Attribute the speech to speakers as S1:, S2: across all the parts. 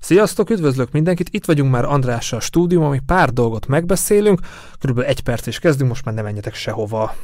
S1: Sziasztok, üdvözlök mindenkit, itt vagyunk már Andrással a stúdium, ami pár dolgot megbeszélünk, körülbelül egy perc is kezdünk, most már nem menjetek sehova.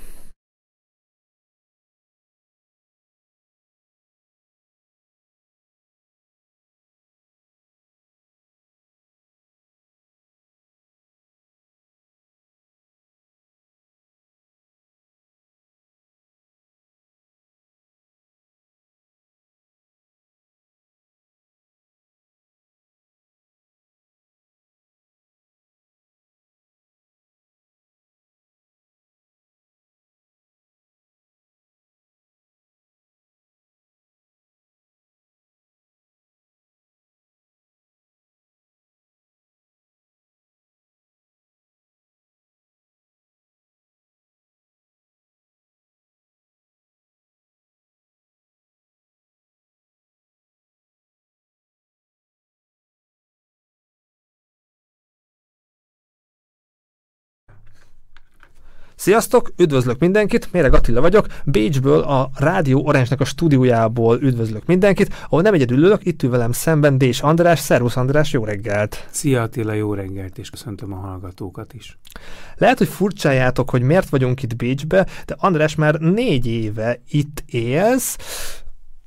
S1: Sziasztok, üdvözlök mindenkit, Méreg Attila vagyok, Bécsből a Rádió Orange-nek a stúdiójából üdvözlök mindenkit, ahol nem egyedül ülök, itt ül velem szemben Dés András, Szervusz András, jó reggelt!
S2: Szia Attila, jó reggelt, és köszöntöm a hallgatókat is.
S1: Lehet, hogy furcsájátok, hogy miért vagyunk itt Bécsbe, de András már négy éve itt élsz,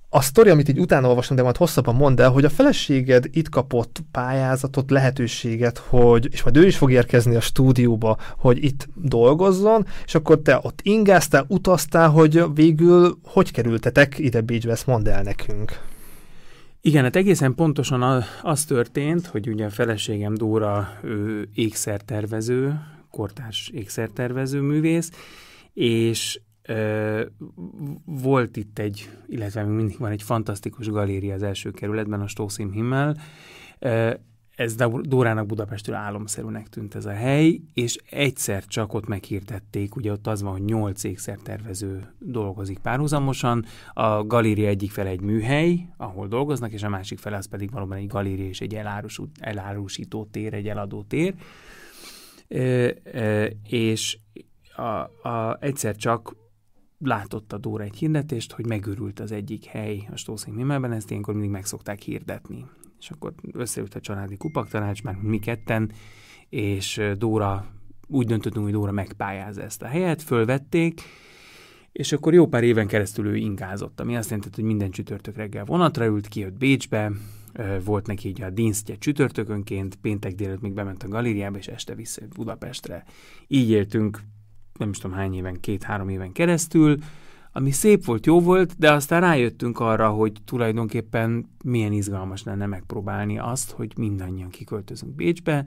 S1: a sztori, amit így utána olvastam, de majd hosszabban mondd el, hogy a feleséged itt kapott pályázatot, lehetőséget, hogy, és majd ő is fog érkezni a stúdióba, hogy itt dolgozzon, és akkor te ott ingáztál, utaztál, hogy végül hogy kerültetek ide Bécsbe, ezt mondd el nekünk.
S2: Igen, hát egészen pontosan az történt, hogy ugye a feleségem Dóra ő ékszertervező, kortárs ékszertervező művész, és volt itt egy, illetve mindig van egy fantasztikus galéria az első kerületben, a Stószim Himmel. Ez Dórának Budapestről álomszerűnek tűnt ez a hely, és egyszer csak ott meghirdették, ugye ott az van, hogy nyolc ékszertervező dolgozik párhuzamosan, a galéria egyik fele egy műhely, ahol dolgoznak, és a másik fele az pedig valóban egy galéria és egy elárusító tér, egy eladó tér. és a, a, egyszer csak látott a Dóra egy hirdetést, hogy megörült az egyik hely a Stószink Mimmelben, ezt ilyenkor mindig meg szokták hirdetni. És akkor összeült a családi kupaktanács, már mi ketten, és Dóra, úgy döntöttünk, hogy Dóra megpályázza ezt a helyet, fölvették, és akkor jó pár éven keresztül ő ingázott, ami azt jelenti, hogy minden csütörtök reggel vonatra ült, kijött Bécsbe, volt neki így a dinsztje csütörtökönként, péntek délután még bement a galériába, és este vissza Budapestre. Így éltünk nem is tudom hány éven, két-három éven keresztül, ami szép volt, jó volt, de aztán rájöttünk arra, hogy tulajdonképpen milyen izgalmas lenne megpróbálni azt, hogy mindannyian kiköltözünk Bécsbe,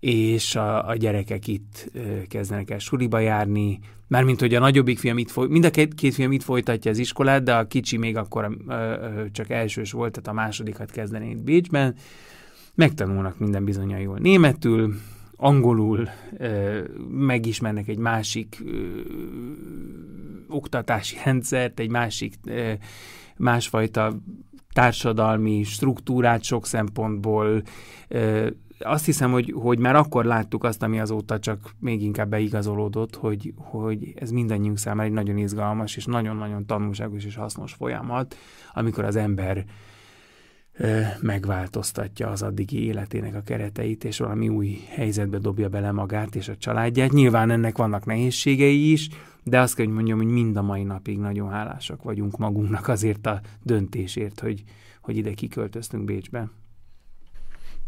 S2: és a, a gyerekek itt kezdenek el suliba járni, mármint hogy a nagyobbik fiam itt foly, mind a két, két fiam itt folytatja az iskolát, de a kicsi még akkor ö, ö, csak elsős volt, tehát a másodikat kezdené itt Bécsben, megtanulnak minden bizonyal jól németül, angolul megismernek egy másik oktatási rendszert, egy másik másfajta társadalmi struktúrát sok szempontból. Azt hiszem, hogy, hogy már akkor láttuk azt, ami azóta csak még inkább beigazolódott, hogy, hogy ez mindannyiunk számára egy nagyon izgalmas és nagyon-nagyon tanulságos és hasznos folyamat, amikor az ember megváltoztatja az addigi életének a kereteit, és valami új helyzetbe dobja bele magát és a családját. Nyilván ennek vannak nehézségei is, de azt kell, hogy mondjam, hogy mind a mai napig nagyon hálásak vagyunk magunknak azért a döntésért, hogy, hogy ide kiköltöztünk Bécsbe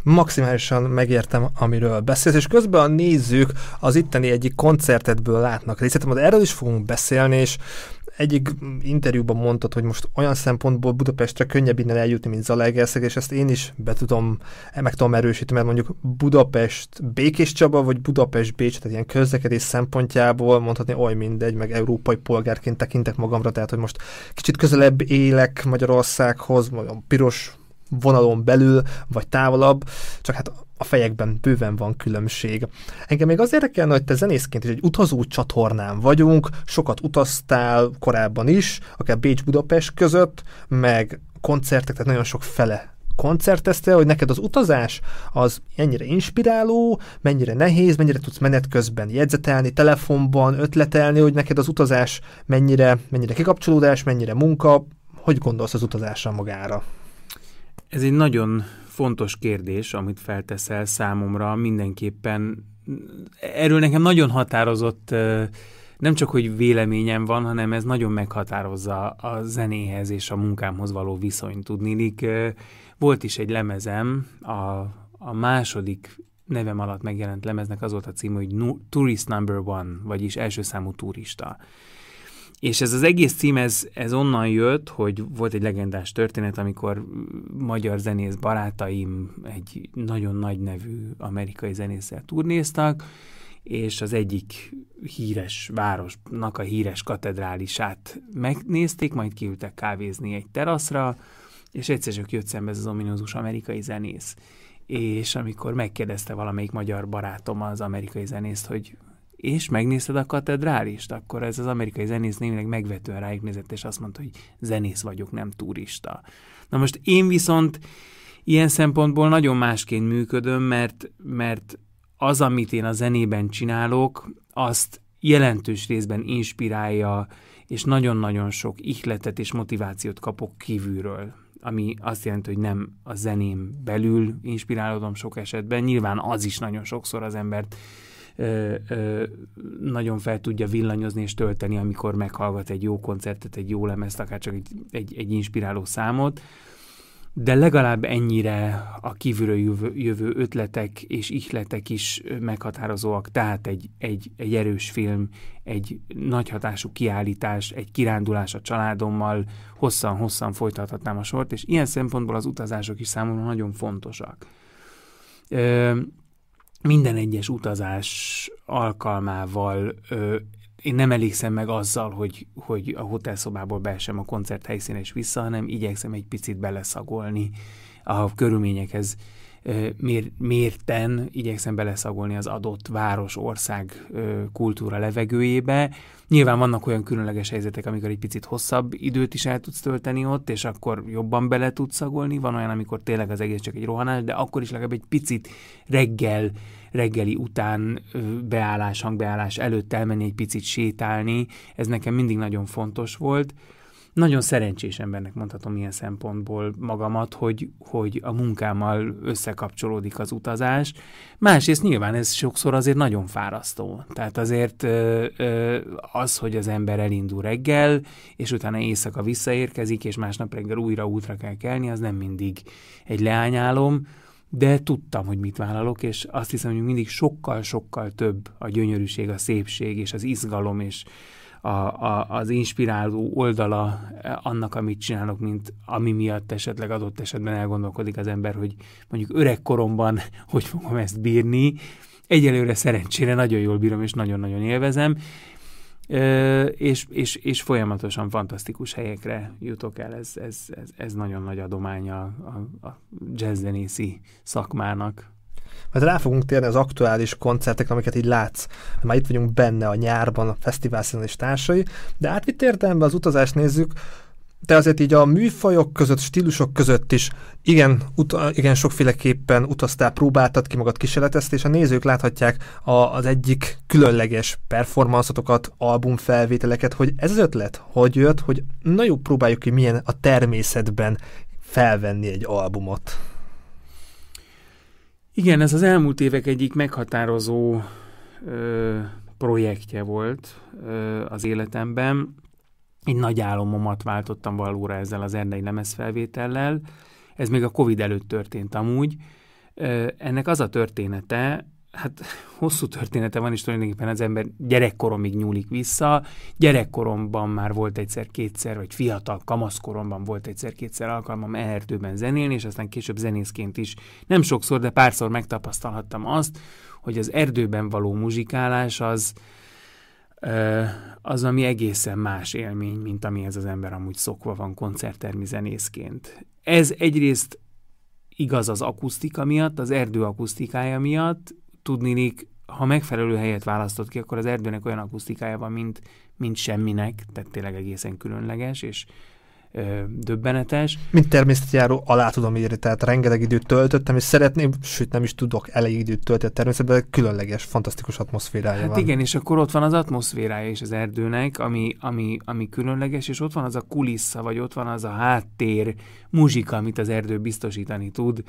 S1: maximálisan megértem, amiről beszélsz, és közben a nézők az itteni egyik koncertedből látnak részletet, erről is fogunk beszélni, és egyik interjúban mondtad, hogy most olyan szempontból Budapestre könnyebb innen eljutni, mint Zalaegerszeg, és ezt én is be tudom, meg tudom erősíteni, mert mondjuk Budapest Békés Csaba, vagy Budapest Bécs, tehát ilyen közlekedés szempontjából mondhatni oly mindegy, meg európai polgárként tekintek magamra, tehát hogy most kicsit közelebb élek Magyarországhoz, vagy a piros vonalon belül, vagy távolabb, csak hát a fejekben bőven van különbség. Engem még az érdekelne, hogy te zenészként is egy utazó csatornán vagyunk, sokat utaztál korábban is, akár Bécs-Budapest között, meg koncertek, tehát nagyon sok fele koncerteztél, hogy neked az utazás az ennyire inspiráló, mennyire nehéz, mennyire tudsz menet közben jegyzetelni, telefonban, ötletelni, hogy neked az utazás mennyire, mennyire kikapcsolódás, mennyire munka, hogy gondolsz az utazásra magára?
S2: Ez egy nagyon fontos kérdés, amit felteszel számomra mindenképpen. Erről nekem nagyon határozott nem csak, hogy véleményem van, hanem ez nagyon meghatározza a zenéhez és a munkámhoz való viszonyt tudnilik. Volt is egy lemezem, a, a második nevem alatt megjelent lemeznek az volt a cím, hogy Tourist Number One, vagyis első számú turista. És ez az egész cím, ez, ez onnan jött, hogy volt egy legendás történet, amikor magyar zenész barátaim egy nagyon nagy nevű amerikai zenésszel turnéztak, és az egyik híres városnak a híres katedrálisát megnézték, majd kiültek kávézni egy teraszra, és egyszer csak jött szembe ez az ominózus amerikai zenész. És amikor megkérdezte valamelyik magyar barátom az amerikai zenészt, hogy és megnézted a katedrálist, akkor ez az amerikai zenész némileg megvetően rájuk nézett, és azt mondta, hogy zenész vagyok, nem turista. Na most én viszont ilyen szempontból nagyon másként működöm, mert, mert az, amit én a zenében csinálok, azt jelentős részben inspirálja, és nagyon-nagyon sok ihletet és motivációt kapok kívülről ami azt jelenti, hogy nem a zeném belül inspirálódom sok esetben. Nyilván az is nagyon sokszor az embert ö, ö, nagyon fel tudja villanyozni és tölteni, amikor meghallgat egy jó koncertet, egy jó lemezt, akár csak egy, egy, egy inspiráló számot, de legalább ennyire a kívülről jövő, jövő ötletek és ihletek is meghatározóak, tehát egy, egy, egy erős film, egy nagy hatású kiállítás, egy kirándulás a családommal, hosszan-hosszan folytathatnám a sort, és ilyen szempontból az utazások is számomra nagyon fontosak. Ö, minden egyes utazás alkalmával ö, én nem elégszem meg azzal, hogy, hogy a hotelszobából beesem a koncert helyszíne és vissza, hanem igyekszem egy picit beleszagolni a körülményekhez mér, mérten, igyekszem beleszagolni az adott város, ország kultúra levegőjébe. Nyilván vannak olyan különleges helyzetek, amikor egy picit hosszabb időt is el tudsz tölteni ott, és akkor jobban bele tudsz szagolni. Van olyan, amikor tényleg az egész csak egy rohanás, de akkor is legalább egy picit reggel reggeli után beállás, hangbeállás előtt elmenni egy picit sétálni, ez nekem mindig nagyon fontos volt. Nagyon szerencsés embernek mondhatom ilyen szempontból magamat, hogy, hogy a munkámmal összekapcsolódik az utazás. Másrészt nyilván ez sokszor azért nagyon fárasztó. Tehát azért az, hogy az ember elindul reggel, és utána éjszaka visszaérkezik, és másnap reggel újra útra kell kelni, az nem mindig egy leányálom de tudtam, hogy mit vállalok, és azt hiszem, hogy mindig sokkal-sokkal több a gyönyörűség, a szépség és az izgalom és a, a, az inspiráló oldala annak, amit csinálok, mint ami miatt esetleg adott esetben elgondolkodik az ember, hogy mondjuk öregkoromban hogy fogom ezt bírni. Egyelőre szerencsére nagyon jól bírom, és nagyon-nagyon élvezem, és, és, és folyamatosan fantasztikus helyekre jutok el. Ez, ez, ez, ez nagyon nagy adománya a, a jazzzenészi szakmának.
S1: Mert rá fogunk térni az aktuális koncertekre, amiket így látsz. Már itt vagyunk benne a nyárban, a fesztivál és társai, de átvitt értelemben az utazást nézzük, te azért így a műfajok között, stílusok között is igen, ut- igen sokféleképpen utaztál, próbáltad ki magad, kísérleteztél, és a nézők láthatják a, az egyik különleges performanszotokat, albumfelvételeket, hogy ez az ötlet, hogy jött, hogy na jó, próbáljuk ki milyen a természetben felvenni egy albumot.
S2: Igen, ez az elmúlt évek egyik meghatározó ö, projektje volt ö, az életemben egy nagy álmomat váltottam valóra ezzel az erdei lemezfelvétellel. Ez még a Covid előtt történt amúgy. Ennek az a története, hát hosszú története van, és tulajdonképpen az ember gyerekkoromig nyúlik vissza. Gyerekkoromban már volt egyszer-kétszer, vagy fiatal kamaszkoromban volt egyszer-kétszer alkalmam erdőben zenélni, és aztán később zenészként is nem sokszor, de párszor megtapasztalhattam azt, hogy az erdőben való muzsikálás az, az, ami egészen más élmény, mint amihez az ember amúgy szokva van koncerttermi zenészként. Ez egyrészt igaz az akusztika miatt, az erdő akusztikája miatt, tudnilik, ha megfelelő helyet választott ki, akkor az erdőnek olyan akusztikája van, mint, mint semminek, tehát tényleg egészen különleges, és ö, döbbenetes.
S1: Mint természetjáró alá tudom írni, tehát rengeteg időt töltöttem, és szeretném, sőt nem is tudok elég időt tölteni természetben, különleges, fantasztikus atmoszférája
S2: hát
S1: van.
S2: igen, és akkor ott van az atmoszférája is az erdőnek, ami, ami, ami különleges, és ott van az a kulissza, vagy ott van az a háttér muzsika, amit az erdő biztosítani tud,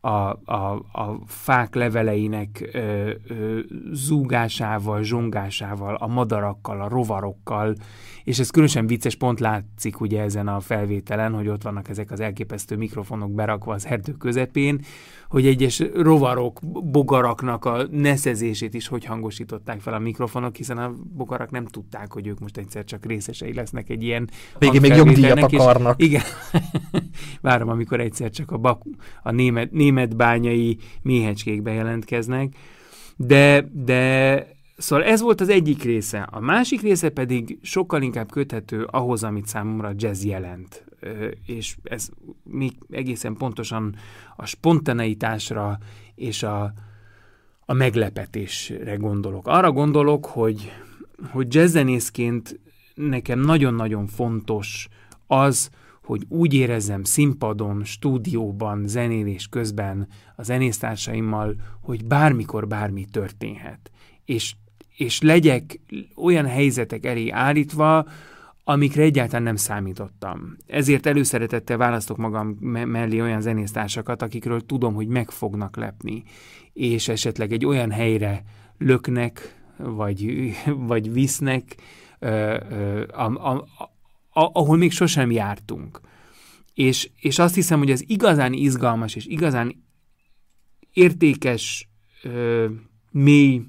S2: a, a, a fák leveleinek ö, ö, zúgásával, zsongásával, a madarakkal, a rovarokkal, és ez különösen vicces, pont látszik ugye ezen a felvételen, hogy ott vannak ezek az elképesztő mikrofonok berakva az erdő közepén, hogy egyes rovarok, bogaraknak a neszezését is hogy hangosították fel a mikrofonok, hiszen a bogarak nem tudták, hogy ők most egyszer csak részesei lesznek egy ilyen
S1: Végén még jogdíjat akarnak.
S2: Igen. Várom, amikor egyszer csak a, bak, a német, német bányai méhecskék bejelentkeznek. De, de Szóval ez volt az egyik része. A másik része pedig sokkal inkább köthető ahhoz, amit számomra jazz jelent. És ez még egészen pontosan a spontaneitásra és a, a meglepetésre gondolok. Arra gondolok, hogy, hogy jazzzenészként nekem nagyon-nagyon fontos az, hogy úgy érezzem színpadon, stúdióban, zenélés közben a zenésztársaimmal, hogy bármikor bármi történhet. És és legyek olyan helyzetek elé állítva, amikre egyáltalán nem számítottam. Ezért előszeretettel választok magam mellé olyan zenésztársakat, akikről tudom, hogy meg fognak lepni, és esetleg egy olyan helyre löknek, vagy, vagy visznek, ahol még sosem jártunk. És, és azt hiszem, hogy az igazán izgalmas és igazán értékes, ö, mély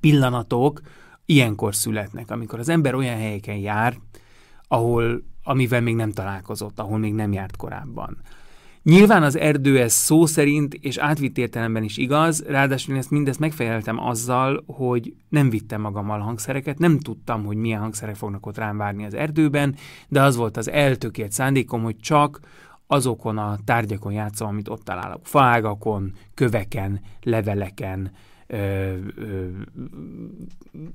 S2: pillanatok ilyenkor születnek, amikor az ember olyan helyeken jár, ahol, amivel még nem találkozott, ahol még nem járt korábban. Nyilván az erdő ez szó szerint és átvitt értelemben is igaz, ráadásul én ezt mindezt megfejeltem azzal, hogy nem vittem magammal hangszereket, nem tudtam, hogy milyen hangszerek fognak ott rám várni az erdőben, de az volt az eltökélt szándékom, hogy csak azokon a tárgyakon játszom, amit ott találok. Faágakon, köveken, leveleken, ö, ö,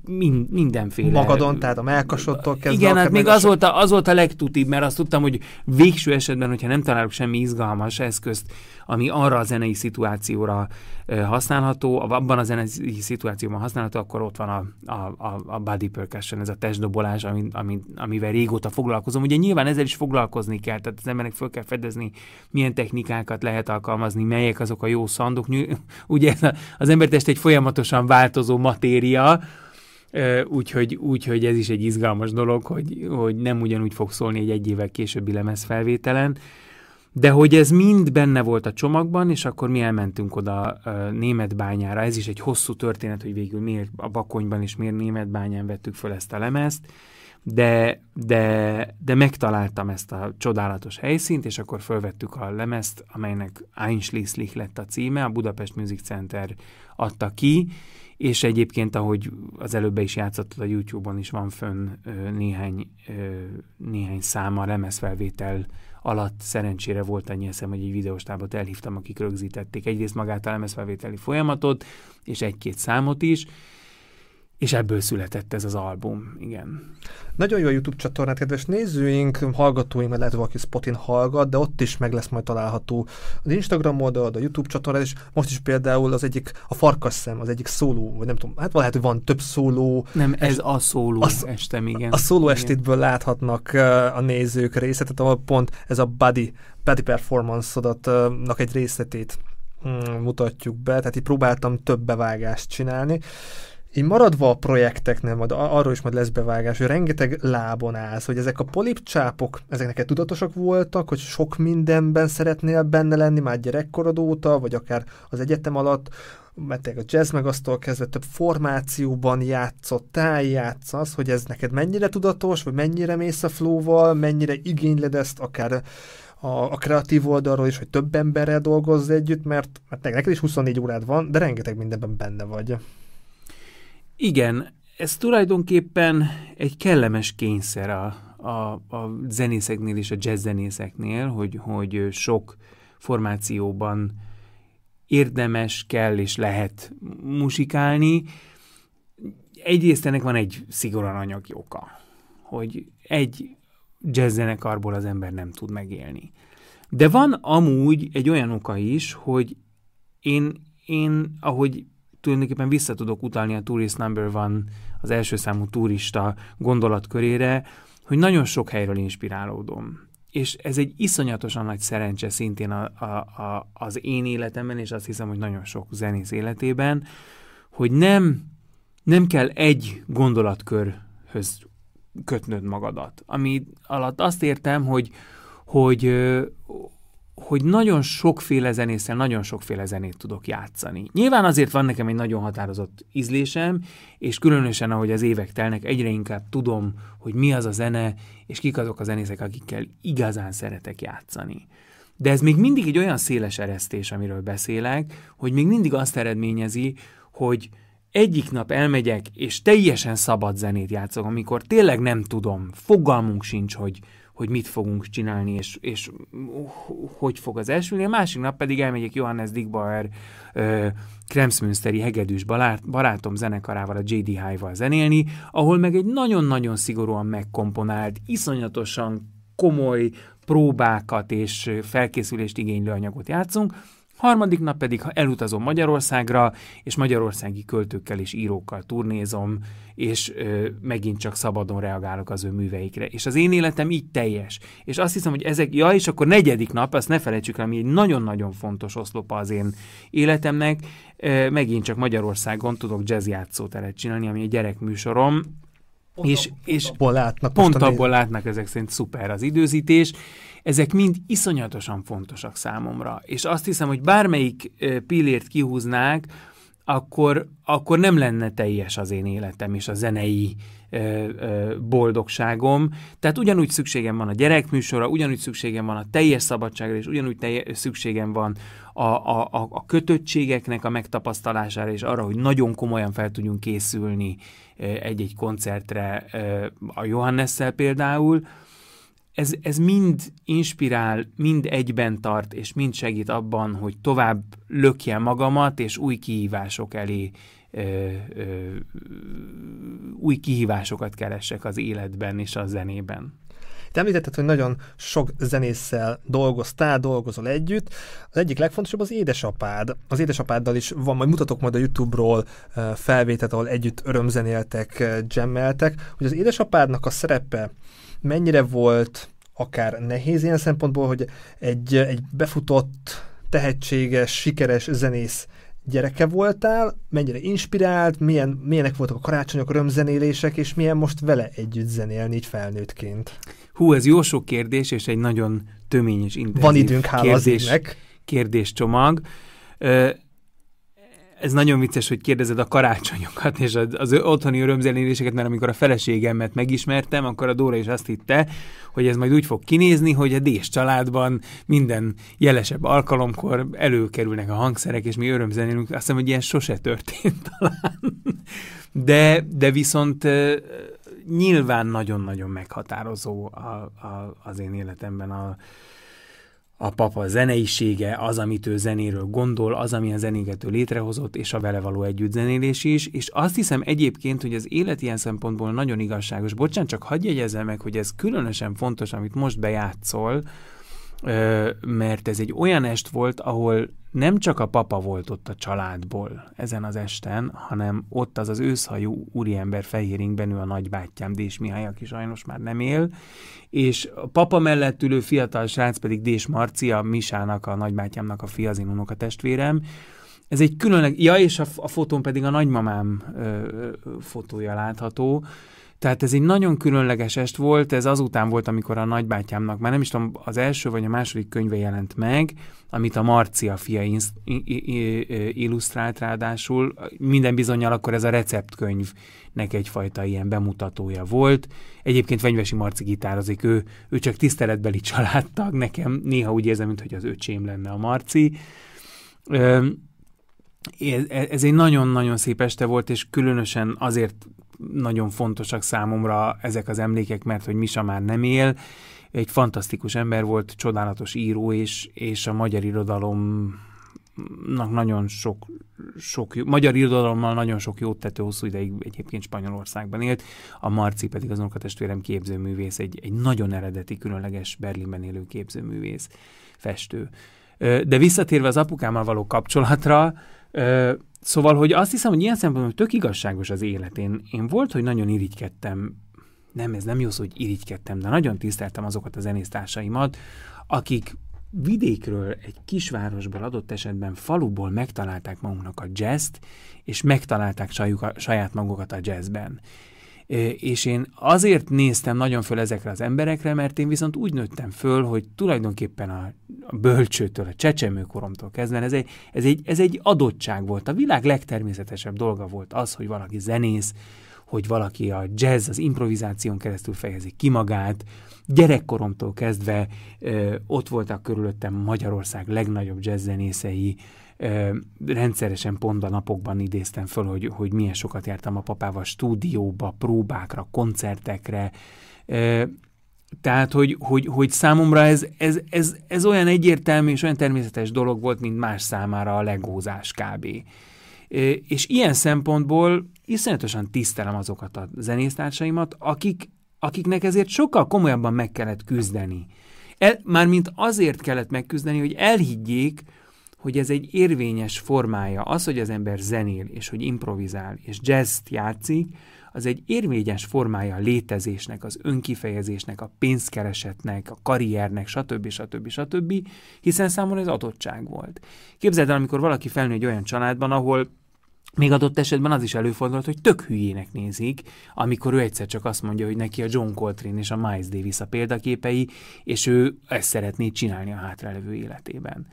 S2: mind, mindenféle.
S1: Magadon, tehát a melkasottól kezdve.
S2: Igen, hát még az volt, a, az volt a legtutibb, mert azt tudtam, hogy végső esetben, hogyha nem találok semmi izgalmas eszközt, ami arra a zenei szituációra használható, abban a zenei szituációban használható, akkor ott van a, a, a body percussion, ez a testdobolás, ami, ami, amivel régóta foglalkozom. Ugye nyilván ezzel is foglalkozni kell, tehát az embernek föl kell fedezni, milyen technikákat lehet alkalmazni, melyek azok a jó szandok. Ugye az embertest egy folyamatosan változó matéria, úgyhogy, úgyhogy ez is egy izgalmas dolog, hogy, hogy nem ugyanúgy fog szólni egy egy évvel későbbi lemezfelvételen. De hogy ez mind benne volt a csomagban, és akkor mi elmentünk oda a német bányára. Ez is egy hosszú történet, hogy végül miért a Bakonyban és miért német bányán vettük föl ezt a lemezt, de, de, de megtaláltam ezt a csodálatos helyszínt, és akkor fölvettük a lemezt, amelynek Einschließlich lett a címe, a Budapest Music Center adta ki, és egyébként, ahogy az előbb is játszott, a YouTube-on is van fönn néhány, néhány száma, lemezfelvétel alatt. Szerencsére volt annyi eszem, hogy egy videóstábot elhívtam, akik rögzítették egyrészt magát a lemezfelvételi folyamatot, és egy-két számot is, és ebből született ez az album, igen.
S1: Nagyon jó a YouTube csatornát, kedves nézőink, hallgatóink, mert lehet, valaki Spotin hallgat, de ott is meg lesz majd található az Instagram oldal, a YouTube csatornán, és most is például az egyik, a farkasszem, az egyik szóló, vagy nem tudom, hát lehet, hogy van több szóló.
S2: Nem, ez a szóló a, estem, igen.
S1: A szóló igen. estétből láthatnak a nézők részletet, ahol pont ez a body, body performance-odatnak egy részletét mm, mutatjuk be, tehát így próbáltam több bevágást csinálni, így maradva a projekteknél, majd arról is majd lesz bevágás, hogy rengeteg lábon állsz, hogy ezek a polipcsápok, ezek neked tudatosak voltak, hogy sok mindenben szeretnél benne lenni már gyerekkorod óta, vagy akár az egyetem alatt, mert a jazz meg aztól kezdve több formációban játszottál, játszasz, hogy ez neked mennyire tudatos, vagy mennyire mész a flow-val, mennyire igényled ezt akár a, a kreatív oldalról is, hogy több emberrel dolgozz együtt, mert, mert neked is 24 órád van, de rengeteg mindenben benne vagy.
S2: Igen, ez tulajdonképpen egy kellemes kényszer a, a, a zenészeknél és a jazz zenészeknél, hogy, hogy sok formációban érdemes, kell és lehet musikálni. Egyrészt ennek van egy szigorúan anyagi oka, hogy egy jazz zenekarból az ember nem tud megélni. De van amúgy egy olyan oka is, hogy én, én ahogy tulajdonképpen vissza tudok utalni a Tourist Number One, az első számú turista gondolatkörére, hogy nagyon sok helyről inspirálódom. és ez egy iszonyatosan nagy szerencse szintén a, a, a, az én életemben, és azt hiszem, hogy nagyon sok zenész életében, hogy nem, nem kell egy gondolatkörhöz kötnöd magadat. Ami alatt azt értem, hogy, hogy, hogy nagyon sokféle zenésszel nagyon sokféle zenét tudok játszani. Nyilván azért van nekem egy nagyon határozott ízlésem, és különösen ahogy az évek telnek, egyre inkább tudom, hogy mi az a zene, és kik azok a zenészek, akikkel igazán szeretek játszani. De ez még mindig egy olyan széles eresztés, amiről beszélek, hogy még mindig azt eredményezi, hogy egyik nap elmegyek, és teljesen szabad zenét játszok, amikor tényleg nem tudom, fogalmunk sincs, hogy, hogy mit fogunk csinálni, és, és hogy fog az elsülni. A másik nap pedig elmegyek Johannes Dickbauer uh, Kremsmünsteri hegedűs barátom zenekarával, a J.D. High-val zenélni, ahol meg egy nagyon-nagyon szigorúan megkomponált, iszonyatosan komoly próbákat és felkészülést igénylő anyagot játszunk, Harmadik nap pedig, ha elutazom Magyarországra, és magyarországi költőkkel és írókkal turnézom, és ö, megint csak szabadon reagálok az ő műveikre. És az én életem így teljes. És azt hiszem, hogy ezek, ja, és akkor negyedik nap, azt ne felejtsük el, ami egy nagyon-nagyon fontos oszlopa az én életemnek, ö, megint csak Magyarországon tudok jazz játszóteret csinálni, ami egy gyerekműsorom,
S1: Pont és,
S2: abból, és
S1: abból látnak.
S2: Pont abból látnak ezek szerint szuper az időzítés, ezek mind iszonyatosan fontosak számomra. És azt hiszem, hogy bármelyik pillért kihúznák, akkor, akkor nem lenne teljes az én életem és a zenei ö, ö, boldogságom. Tehát ugyanúgy szükségem van a gyerekműsorra, ugyanúgy szükségem van a teljes szabadságra, és ugyanúgy teljes szükségem van a, a, a, a kötöttségeknek a megtapasztalására, és arra, hogy nagyon komolyan fel tudjunk készülni egy-egy koncertre a Johannesszel például, ez, ez mind inspirál, mind egyben tart, és mind segít abban, hogy tovább lökjem magamat, és új kihívások elé ö, ö, új kihívásokat keressek az életben és a zenében.
S1: Te említetted, hogy nagyon sok zenésszel dolgoztál, dolgozol együtt. Az egyik legfontosabb az édesapád. Az édesapáddal is van, majd mutatok majd a YouTube-ról felvételt, ahol együtt örömzenéltek, jammeltek, hogy az édesapádnak a szerepe mennyire volt akár nehéz ilyen szempontból, hogy egy, egy befutott, tehetséges, sikeres zenész gyereke voltál, mennyire inspirált, milyen, milyenek voltak a karácsonyok, römzenélések, és milyen most vele együtt zenélni így felnőttként?
S2: Hú, ez jó sok kérdés, és egy nagyon tömény és intenzív
S1: Van időnk, hála kérdés,
S2: kérdéscsomag ez nagyon vicces, hogy kérdezed a karácsonyokat és az, az otthoni örömzeléseket, mert amikor a feleségemet megismertem, akkor a Dóra is azt hitte, hogy ez majd úgy fog kinézni, hogy a Dés családban minden jelesebb alkalomkor előkerülnek a hangszerek, és mi örömzenélünk. Azt hiszem, hogy ilyen sose történt talán. De, de viszont nyilván nagyon-nagyon meghatározó a, a, az én életemben a, a papa zeneisége, az, amit ő zenéről gondol, az, ami a zenéget ő létrehozott, és a vele való együttzenélés is, és azt hiszem egyébként, hogy az élet ilyen szempontból nagyon igazságos. Bocsánat, csak hagyj jegyezzem meg, hogy ez különösen fontos, amit most bejátszol, mert ez egy olyan est volt, ahol nem csak a papa volt ott a családból ezen az esten, hanem ott az az őszhajú úriember fehéringben ő a nagybátyám, Dés Mihály, aki sajnos már nem él, és a papa mellett ülő fiatal srác pedig Dés Marci, a Misának, a nagybátyámnak a fia, az a testvérem. Ez egy különleg, ja, és a, a fotón pedig a nagymamám ö, ö, fotója látható, tehát ez egy nagyon különleges est volt, ez azután volt, amikor a nagybátyámnak, már nem is tudom, az első vagy a második könyve jelent meg, amit a Marcia fia illusztrált ráadásul. Minden bizonyal akkor ez a receptkönyvnek egyfajta ilyen bemutatója volt. Egyébként Fenyvesi Marci gitározik, ő, ő csak tiszteletbeli családtag, nekem néha úgy érzem, mintha az öcsém lenne a Marci. Ez, ez egy nagyon-nagyon szép este volt, és különösen azért nagyon fontosak számomra ezek az emlékek, mert hogy Misa már nem él, egy fantasztikus ember volt, csodálatos író, és, és a magyar irodalom nagyon sok, sok magyar irodalommal nagyon sok jót tető hosszú ideig egyébként Spanyolországban élt, a Marci pedig az unokatestvérem képzőművész, egy, egy nagyon eredeti, különleges Berlinben élő képzőművész, festő. De visszatérve az apukámmal való kapcsolatra, Szóval, hogy azt hiszem, hogy ilyen szempontból tök igazságos az élet. Én, volt, hogy nagyon irigykedtem nem, ez nem jó szó, hogy irigykedtem, de nagyon tiszteltem azokat a zenésztársaimat, akik vidékről, egy kisvárosból, adott esetben faluból megtalálták magunknak a jazzt, és megtalálták saját magukat a jazzben. És én azért néztem nagyon föl ezekre az emberekre, mert én viszont úgy nőttem föl, hogy tulajdonképpen a, bölcsőtől, a csecsemőkoromtól kezdve ez egy, ez, egy, ez egy adottság volt. A világ legtermészetesebb dolga volt az, hogy valaki zenész, hogy valaki a jazz, az improvizáción keresztül fejezi ki magát. Gyerekkoromtól kezdve ö, ott voltak körülöttem Magyarország legnagyobb jazzzenészei, ö, rendszeresen pont a napokban idéztem föl, hogy, hogy milyen sokat jártam a papával stúdióba, próbákra, koncertekre, tehát, hogy, hogy, hogy számomra ez, ez, ez, ez olyan egyértelmű és olyan természetes dolog volt, mint más számára a legózás kb. És ilyen szempontból iszonyatosan tisztelem azokat a zenésztársaimat, akik, akiknek ezért sokkal komolyabban meg kellett küzdeni. El, mármint azért kellett megküzdeni, hogy elhiggyék, hogy ez egy érvényes formája. Az, hogy az ember zenél, és hogy improvizál, és jazzt játszik, az egy érvényes formája a létezésnek, az önkifejezésnek, a pénzkeresetnek, a karriernek, stb. stb. stb., hiszen számomra ez adottság volt. Képzeld el, amikor valaki felnő egy olyan családban, ahol még adott esetben az is előfordulhat, hogy tök hülyének nézik, amikor ő egyszer csak azt mondja, hogy neki a John Coltrane és a Miles Davis a példaképei, és ő ezt szeretné csinálni a hátralevő életében.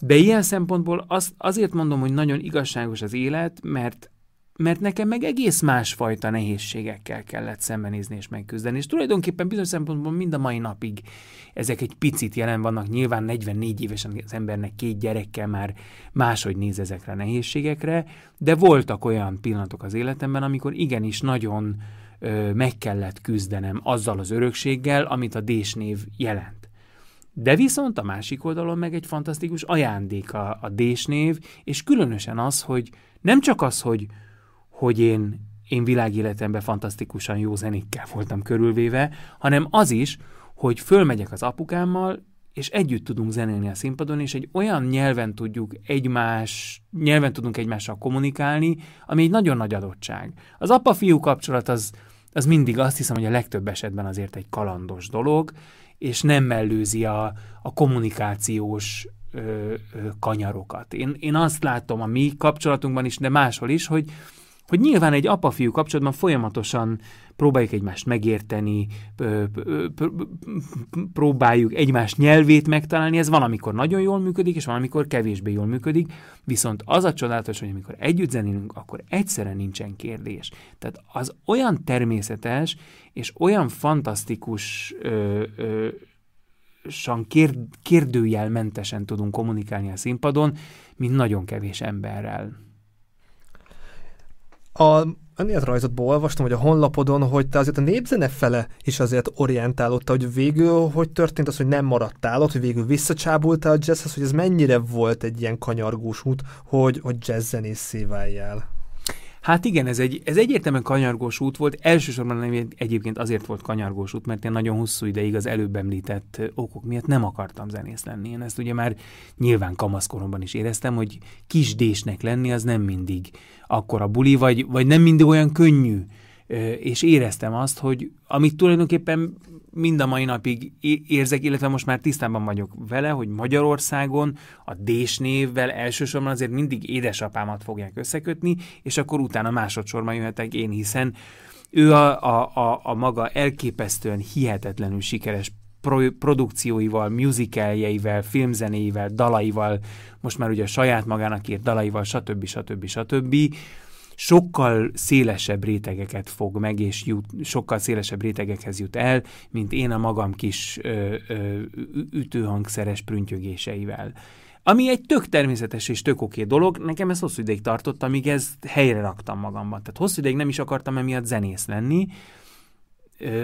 S2: De ilyen szempontból az, azért mondom, hogy nagyon igazságos az élet, mert mert nekem meg egész másfajta nehézségekkel kellett szembenézni és megküzdeni. És tulajdonképpen bizonyos szempontból mind a mai napig ezek egy picit jelen vannak. Nyilván 44 évesen az embernek két gyerekkel már máshogy néz ezekre a nehézségekre, de voltak olyan pillanatok az életemben, amikor igenis nagyon ö, meg kellett küzdenem azzal az örökséggel, amit a désnév jelent. De viszont a másik oldalon meg egy fantasztikus ajándék a, a désnév, és különösen az, hogy nem csak az, hogy hogy én, én világéletemben fantasztikusan jó zenékkel voltam körülvéve, hanem az is, hogy fölmegyek az apukámmal, és együtt tudunk zenélni a színpadon, és egy olyan nyelven tudjuk egymás, nyelven tudunk egymással kommunikálni, ami egy nagyon nagy adottság. Az apa-fiú kapcsolat az, az mindig azt hiszem, hogy a legtöbb esetben azért egy kalandos dolog, és nem mellőzi a, a kommunikációs ö, ö, kanyarokat. Én, én azt látom a mi kapcsolatunkban is, de máshol is, hogy, hogy nyilván egy apa-fiú kapcsolatban folyamatosan próbáljuk egymást megérteni, próbáljuk egymás nyelvét megtalálni, ez valamikor nagyon jól működik, és valamikor kevésbé jól működik, viszont az a csodálatos, hogy amikor együtt zenélünk, akkor egyszerre nincsen kérdés. Tehát az olyan természetes, és olyan fantasztikus ö, ö, kérd, kérdőjelmentesen tudunk kommunikálni a színpadon, mint nagyon kevés emberrel.
S1: A önéletrajzotból olvastam, hogy a honlapodon, hogy te azért a népzene fele is azért orientálódta, hogy végül hogy történt az, hogy nem maradtál ott, hogy végül visszacsábultál a jazzhez, hogy ez mennyire volt egy ilyen kanyargós út, hogy, hogy jazzzenészé váljál.
S2: Hát igen, ez, egy, ez egyértelműen kanyargós út volt. Elsősorban egyébként azért volt kanyargós út, mert én nagyon hosszú ideig az előbb említett okok miatt nem akartam zenész lenni. Én ezt ugye már nyilván kamaszkoromban is éreztem, hogy kisdésnek lenni az nem mindig akkora buli, vagy, vagy nem mindig olyan könnyű. És éreztem azt, hogy amit tulajdonképpen mind a mai napig érzek, illetve most már tisztában vagyok vele, hogy Magyarországon a Dés névvel elsősorban azért mindig édesapámat fogják összekötni, és akkor utána másodszorban jöhetek én, hiszen ő a, a, a, a maga elképesztően hihetetlenül sikeres pro, produkcióival, musicaljeivel, filmzenéivel, dalaival, most már ugye saját magának írt dalaival, stb. stb. stb. stb sokkal szélesebb rétegeket fog meg, és jut, sokkal szélesebb rétegekhez jut el, mint én a magam kis ö, ö, ütőhangszeres prüntjögéseivel. Ami egy tök természetes és tök oké dolog, nekem ez hosszú ideig tartott, amíg ezt helyre raktam magamban. Tehát hosszú ideig nem is akartam emiatt zenész lenni,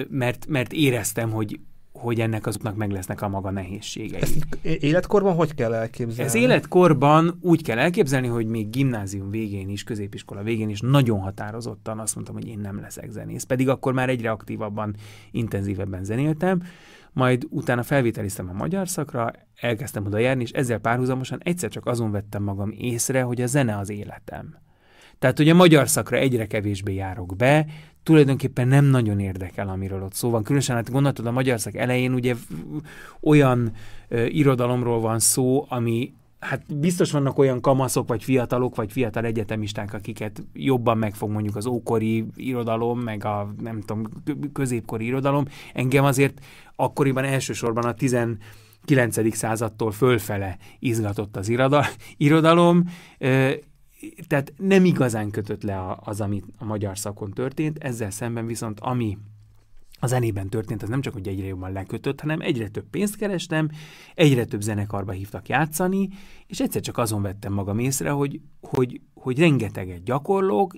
S2: mert, mert éreztem, hogy hogy ennek azoknak meg lesznek a maga nehézségei. Ezt
S1: életkorban hogy kell elképzelni?
S2: Ez életkorban úgy kell elképzelni, hogy még gimnázium végén is, középiskola végén is nagyon határozottan azt mondtam, hogy én nem leszek zenész. Pedig akkor már egyre aktívabban, intenzívebben zenéltem, majd utána felvételiztem a magyar szakra, elkezdtem oda járni, és ezzel párhuzamosan egyszer csak azon vettem magam észre, hogy a zene az életem. Tehát, hogy a magyar szakra egyre kevésbé járok be, tulajdonképpen nem nagyon érdekel, amiről ott szó van. Különösen, hát gondoltad, a magyar szak elején ugye olyan ö, irodalomról van szó, ami hát biztos vannak olyan kamaszok, vagy fiatalok, vagy fiatal egyetemisták, akiket jobban megfog mondjuk az ókori irodalom, meg a nem tudom, középkori irodalom. Engem azért akkoriban elsősorban a 19. századtól fölfele izgatott az irodalom, tehát nem igazán kötött le az, ami a magyar szakon történt, ezzel szemben viszont ami a zenében történt, az nem csak, hogy egyre jobban lekötött, hanem egyre több pénzt kerestem, egyre több zenekarba hívtak játszani, és egyszer csak azon vettem magam észre, hogy, hogy, hogy rengeteget gyakorlok,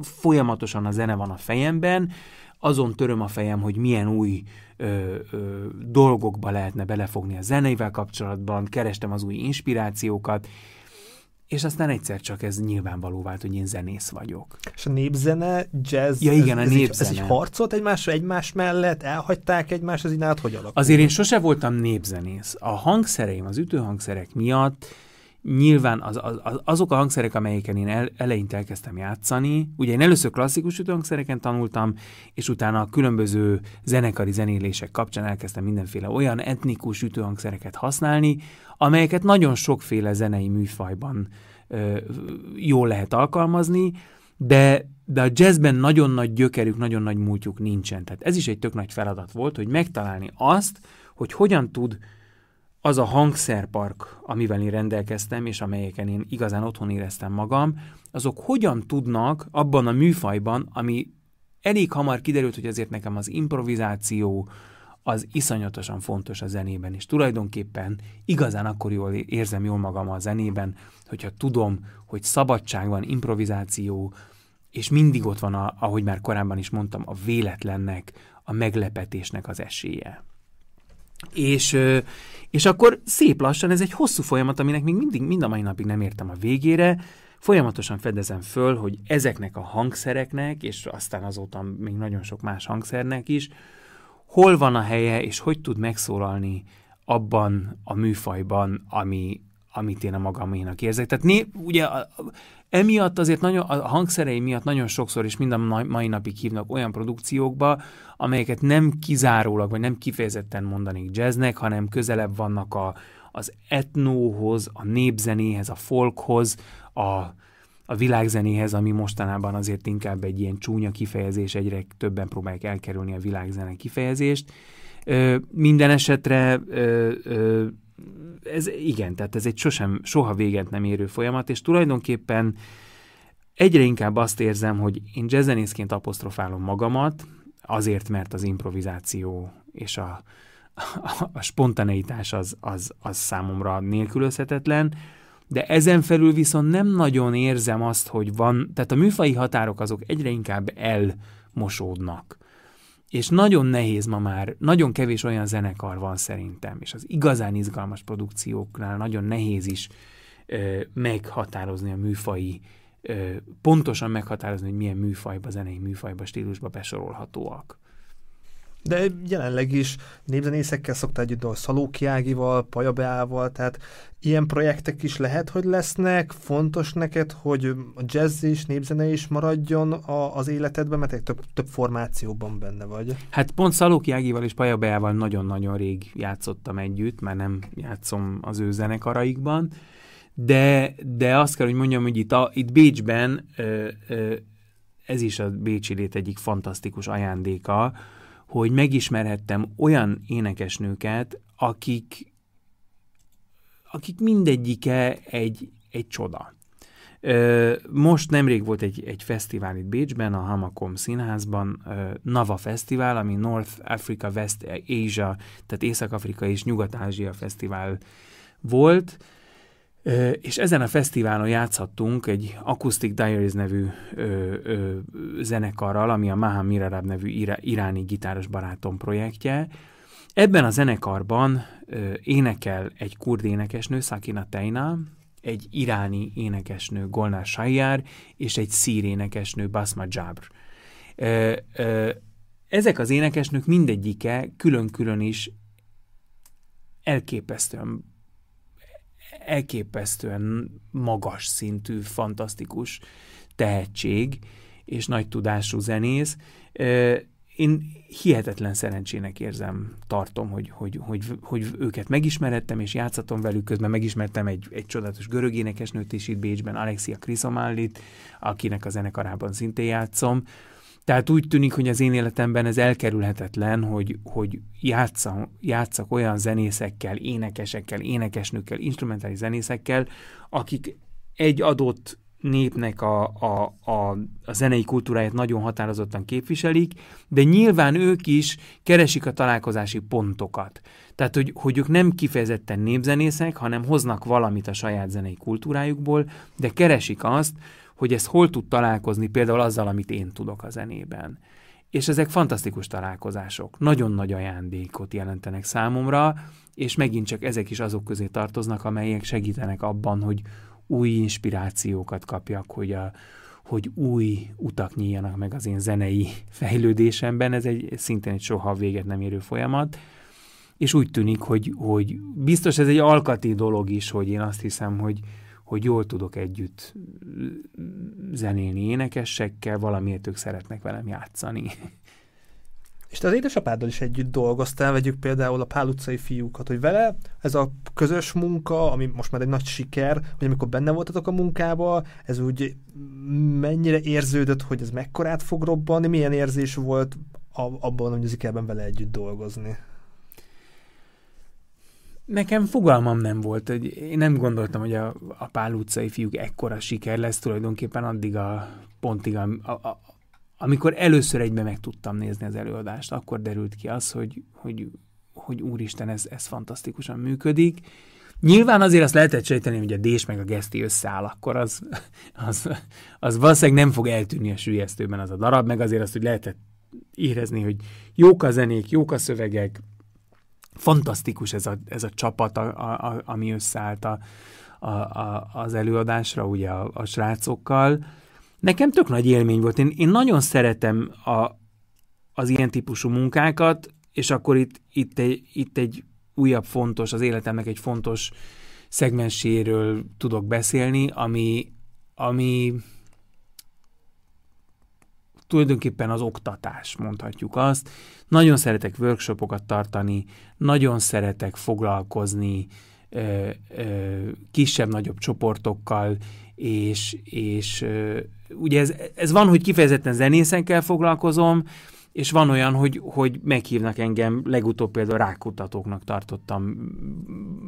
S2: folyamatosan a zene van a fejemben, azon töröm a fejem, hogy milyen új ö, ö, dolgokba lehetne belefogni a zeneivel kapcsolatban, kerestem az új inspirációkat, és aztán egyszer csak ez nyilvánvaló vált, hogy én zenész vagyok.
S1: És a népzene, jazz,
S2: ja, igen,
S1: ez,
S2: a
S1: ez,
S2: népzene.
S1: Így, ez így harcolt egymásra, egymás mellett, elhagyták egymást, ez így nálad hogy alakult?
S2: Azért én sose voltam népzenész. A hangszereim, az ütőhangszerek miatt nyilván az, az, azok a hangszerek, amelyeken én el, eleinte elkezdtem játszani, ugye én először klasszikus ütőhangszereken tanultam, és utána a különböző zenekari zenélések kapcsán elkezdtem mindenféle olyan etnikus ütőhangszereket használni, amelyeket nagyon sokféle zenei műfajban ö, jól lehet alkalmazni, de, de a jazzben nagyon nagy gyökerük, nagyon nagy múltjuk nincsen. Tehát ez is egy tök nagy feladat volt, hogy megtalálni azt, hogy hogyan tud az a hangszerpark, amivel én rendelkeztem, és amelyeken én igazán otthon éreztem magam, azok hogyan tudnak abban a műfajban, ami elég hamar kiderült, hogy azért nekem az improvizáció, az iszonyatosan fontos a zenében, és tulajdonképpen igazán akkor jól érzem jól magam a zenében, hogyha tudom, hogy szabadság van, improvizáció, és mindig ott van, a, ahogy már korábban is mondtam, a véletlennek, a meglepetésnek az esélye. És, és akkor szép lassan, ez egy hosszú folyamat, aminek még mindig, mind a mai napig nem értem a végére, folyamatosan fedezem föl, hogy ezeknek a hangszereknek, és aztán azóta még nagyon sok más hangszernek is, hol van a helye, és hogy tud megszólalni abban a műfajban, ami, amit én a magaménak érzek. Tehát né, ugye a, emiatt azért nagyon, a hangszerei miatt nagyon sokszor is mind a mai napig hívnak olyan produkciókba, amelyeket nem kizárólag, vagy nem kifejezetten mondanék jazznek, hanem közelebb vannak a, az etnóhoz, a népzenéhez, a folkhoz, a, a világzenéhez, ami mostanában azért inkább egy ilyen csúnya kifejezés, egyre többen próbálják elkerülni a világzene kifejezést. Ö, minden esetre ö, ö, ez igen, tehát ez egy sosem, soha véget nem érő folyamat, és tulajdonképpen egyre inkább azt érzem, hogy én jazzzenészként apostrofálom magamat, azért, mert az improvizáció és a, a, a spontaneitás az, az, az számomra nélkülözhetetlen, de ezen felül viszont nem nagyon érzem azt, hogy van, tehát a műfai határok azok egyre inkább elmosódnak. És nagyon nehéz ma már, nagyon kevés olyan zenekar van szerintem, és az igazán izgalmas produkcióknál nagyon nehéz is ö, meghatározni a műfai, ö, pontosan meghatározni, hogy milyen műfajba, zenei műfajba, stílusba besorolhatóak.
S1: De jelenleg is népzenészekkel szoktál együtt a Szalóki Ágival, Pajabeával, tehát ilyen projektek is lehet, hogy lesznek. Fontos neked, hogy a jazz és népzene is maradjon a, az életedben, mert egy több, több formációban benne vagy.
S2: Hát pont Szalóki Ágival és Pajabeával nagyon-nagyon rég játszottam együtt, mert nem játszom az ő zenekaraikban, de, de azt kell, hogy mondjam, hogy itt, a, itt Bécsben ö, ö, ez is a Bécsi lét egyik fantasztikus ajándéka, hogy megismerhettem olyan énekesnőket, akik, akik mindegyike egy, egy csoda. Most nemrég volt egy, egy fesztivál itt Bécsben, a Hamakom színházban, Nava Fesztivál, ami North Africa, West Asia, tehát Észak-Afrika és Nyugat-Ázsia Fesztivál volt, és ezen a fesztiválon játszhattunk egy Acoustic Diaries nevű ö, ö, zenekarral, ami a Maha Mirarab nevű iráni gitáros barátom projektje. Ebben a zenekarban ö, énekel egy kurd énekesnő, Sakina Teina, egy iráni énekesnő, Golnar Shayyar, és egy szír énekesnő, Basma Jabr. Ö, ö, ezek az énekesnők mindegyike külön-külön is elképesztően elképesztően magas szintű, fantasztikus tehetség és nagy tudású zenész. Én hihetetlen szerencsének érzem, tartom, hogy, hogy, hogy, hogy őket megismerettem, és játszatom velük, közben megismertem egy, egy csodálatos görög énekesnőt is itt Bécsben, Alexia Krisomálit, akinek a zenekarában szintén játszom. Tehát úgy tűnik, hogy az én életemben ez elkerülhetetlen, hogy, hogy játszam, játszak olyan zenészekkel, énekesekkel, énekesnőkkel, instrumentális zenészekkel, akik egy adott népnek a, a, a, a zenei kultúráját nagyon határozottan képviselik, de nyilván ők is keresik a találkozási pontokat. Tehát, hogy, hogy ők nem kifejezetten népzenészek, hanem hoznak valamit a saját zenei kultúrájukból, de keresik azt, hogy ez hol tud találkozni például azzal, amit én tudok a zenében. És ezek fantasztikus találkozások, nagyon nagy ajándékot jelentenek számomra, és megint csak ezek is azok közé tartoznak, amelyek segítenek abban, hogy új inspirációkat kapjak, hogy, a, hogy új utak nyíljanak meg az én zenei fejlődésemben. Ez egy szintén egy soha véget nem érő folyamat. És úgy tűnik, hogy, hogy biztos ez egy alkati dolog is, hogy én azt hiszem, hogy, hogy jól tudok együtt zenélni énekesekkel, valamiért ők szeretnek velem játszani.
S1: És te az édesapáddal is együtt dolgoztál, vegyük például a Pál utcai fiúkat, hogy vele ez a közös munka, ami most már egy nagy siker, hogy amikor benne voltatok a munkába, ez úgy mennyire érződött, hogy ez mekkorát fog robbanni, milyen érzés volt abban a musicalben vele együtt dolgozni?
S2: Nekem fogalmam nem volt, hogy én nem gondoltam, hogy a, a Pál utcai fiúk ekkora siker lesz tulajdonképpen addig a pontig, a, a, amikor először egybe meg tudtam nézni az előadást, akkor derült ki az, hogy, hogy, hogy úristen, ez, ez fantasztikusan működik. Nyilván azért azt lehetett sejteni, hogy a Dés meg a Geszti összeáll, akkor az, az, az valószínűleg nem fog eltűnni a sülyeztőben az a darab, meg azért azt, hogy lehetett érezni, hogy jók a zenék, jók a szövegek, fantasztikus ez a, ez a csapat, a, a, ami összeállt a, a, a, az előadásra, ugye a, a srácokkal, Nekem tök nagy élmény volt. Én, én nagyon szeretem a, az ilyen típusú munkákat, és akkor itt, itt, egy, itt egy újabb fontos, az életemnek egy fontos szegmenséről tudok beszélni, ami, ami tulajdonképpen az oktatás, mondhatjuk azt. Nagyon szeretek workshopokat tartani, nagyon szeretek foglalkozni ö, ö, kisebb-nagyobb csoportokkal, és, és ugye ez, ez van, hogy kifejezetten zenészekkel foglalkozom, és van olyan, hogy, hogy meghívnak engem, legutóbb például rákutatóknak tartottam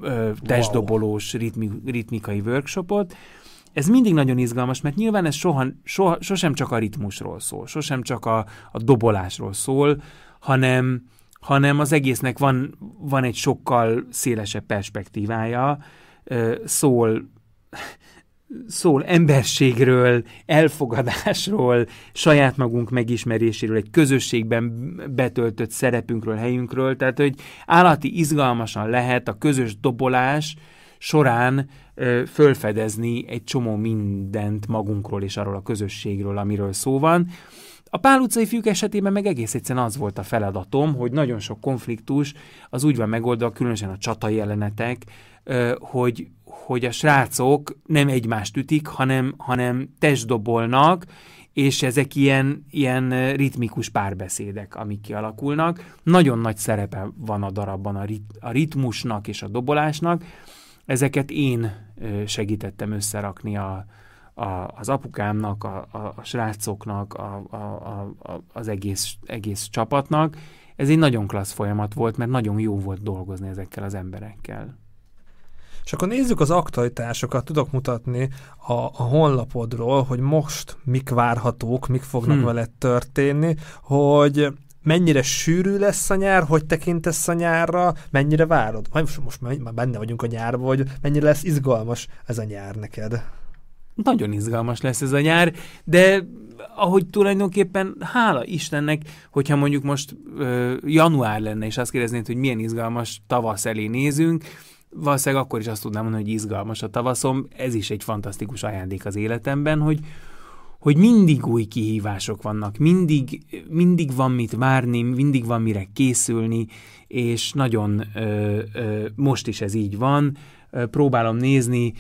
S2: ö, testdobolós ritmi, ritmikai workshopot. Ez mindig nagyon izgalmas, mert nyilván ez soha, soha, sosem csak a ritmusról szól, sosem csak a, a dobolásról szól, hanem, hanem az egésznek van, van egy sokkal szélesebb perspektívája, szól szól emberségről, elfogadásról, saját magunk megismeréséről, egy közösségben betöltött szerepünkről, helyünkről, tehát hogy állati izgalmasan lehet a közös dobolás során ö, fölfedezni egy csomó mindent magunkról és arról a közösségről, amiről szó van. A Pál utcai fiúk esetében meg egész egyszerűen az volt a feladatom, hogy nagyon sok konfliktus az úgy van megoldva, különösen a csatai jelenetek, hogy, hogy a srácok nem egymást ütik, hanem, hanem testdobolnak, és ezek ilyen, ilyen ritmikus párbeszédek, amik kialakulnak. Nagyon nagy szerepe van a darabban a, rit, a ritmusnak és a dobolásnak. Ezeket én segítettem összerakni a, a, az apukámnak, a, a, a srácoknak, a, a, a, az egész, egész csapatnak. Ez egy nagyon klassz folyamat volt, mert nagyon jó volt dolgozni ezekkel az emberekkel.
S1: És akkor nézzük az aktualitásokat, tudok mutatni a, a honlapodról, hogy most mik várhatók, mik fognak hmm. veled történni, hogy mennyire sűrű lesz a nyár, hogy tekintesz a nyárra, mennyire várod? Most, most már benne vagyunk a nyárban, hogy mennyire lesz izgalmas ez a nyár neked?
S2: Nagyon izgalmas lesz ez a nyár, de ahogy tulajdonképpen hála Istennek, hogyha mondjuk most ö, január lenne, és azt kérdeznéd, hogy milyen izgalmas tavasz elé nézünk, valószínűleg akkor is azt tudnám mondani, hogy izgalmas a tavaszom. Ez is egy fantasztikus ajándék az életemben, hogy, hogy mindig új kihívások vannak, mindig, mindig van mit várni, mindig van mire készülni, és nagyon ö, ö, most is ez így van. próbálom nézni,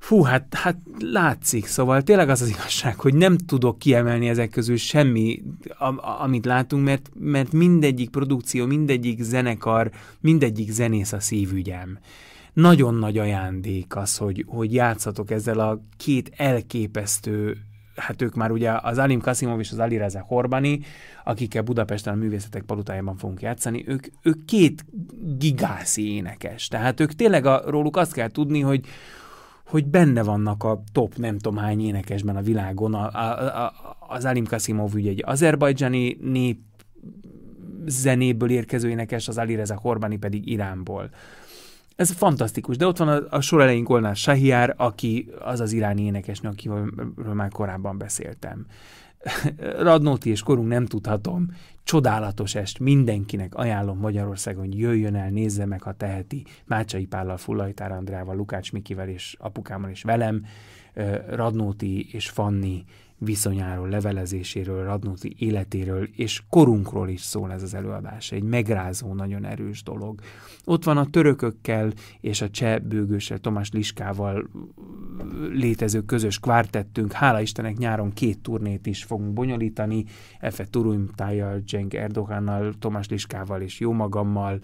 S2: Fú, hát, hát látszik, szóval tényleg az az igazság, hogy nem tudok kiemelni ezek közül semmi, amit látunk, mert, mert mindegyik produkció, mindegyik zenekar, mindegyik zenész a szívügyem. Nagyon nagy ajándék az, hogy, hogy játszatok ezzel a két elképesztő hát ők már ugye az Alim Kasimov és az Ali Reza Horbani, akikkel Budapesten a művészetek palutájában fogunk játszani, ők, ők két gigászi énekes. Tehát ők tényleg a, róluk azt kell tudni, hogy, hogy benne vannak a top nem tudom hány énekesben a világon. A, a, a, az Alim Kasimov ugye egy azerbajdzsani nép zenéből érkező énekes, az Ali Reza Horbani pedig Iránból. Ez fantasztikus, de ott van a, a sor elején Golnár Sahiár, aki az az iráni énekesnő, akiről már korábban beszéltem. Radnóti és korunk nem tudhatom, csodálatos est, mindenkinek ajánlom Magyarországon, hogy jöjjön el, nézze meg, ha teheti, Mácsai Pállal, Fullajtár Andrával, Lukács Mikivel és apukámmal és velem, Radnóti és Fanni viszonyáról, levelezéséről, Radnóti életéről és korunkról is szól ez az előadás. Egy megrázó, nagyon erős dolog. Ott van a törökökkel és a cseh bőgőssel, Tomás Liskával létező közös kvártettünk. Hála Istennek nyáron két turnét is fogunk bonyolítani. Efe Turumtájjal, Cenk Erdogannal, Tomás Liskával és jó magammal.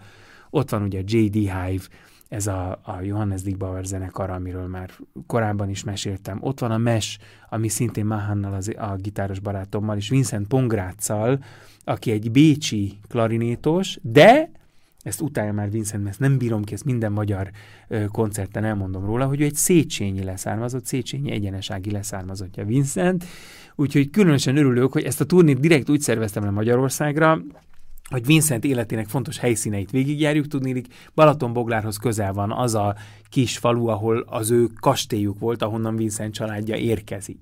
S2: Ott van ugye J.D. Hive, ez a, a Johannes Digbauer zenekar, amiről már korábban is meséltem. Ott van a MES, ami szintén Mahannal, az, a gitáros barátommal, és Vincent Pongráccal, aki egy bécsi klarinétos, de ezt utálja már Vincent, mert ezt nem bírom ki, ezt minden magyar ö, koncerten elmondom róla, hogy ő egy Széchenyi leszármazott, Széchenyi egyenesági leszármazottja Vincent, úgyhogy különösen örülök, hogy ezt a turnét direkt úgy szerveztem le Magyarországra, hogy Vincent életének fontos helyszíneit végigjárjuk, tudnélik, Balatonboglárhoz közel van az a kis falu, ahol az ő kastélyuk volt, ahonnan Vincent családja érkezik.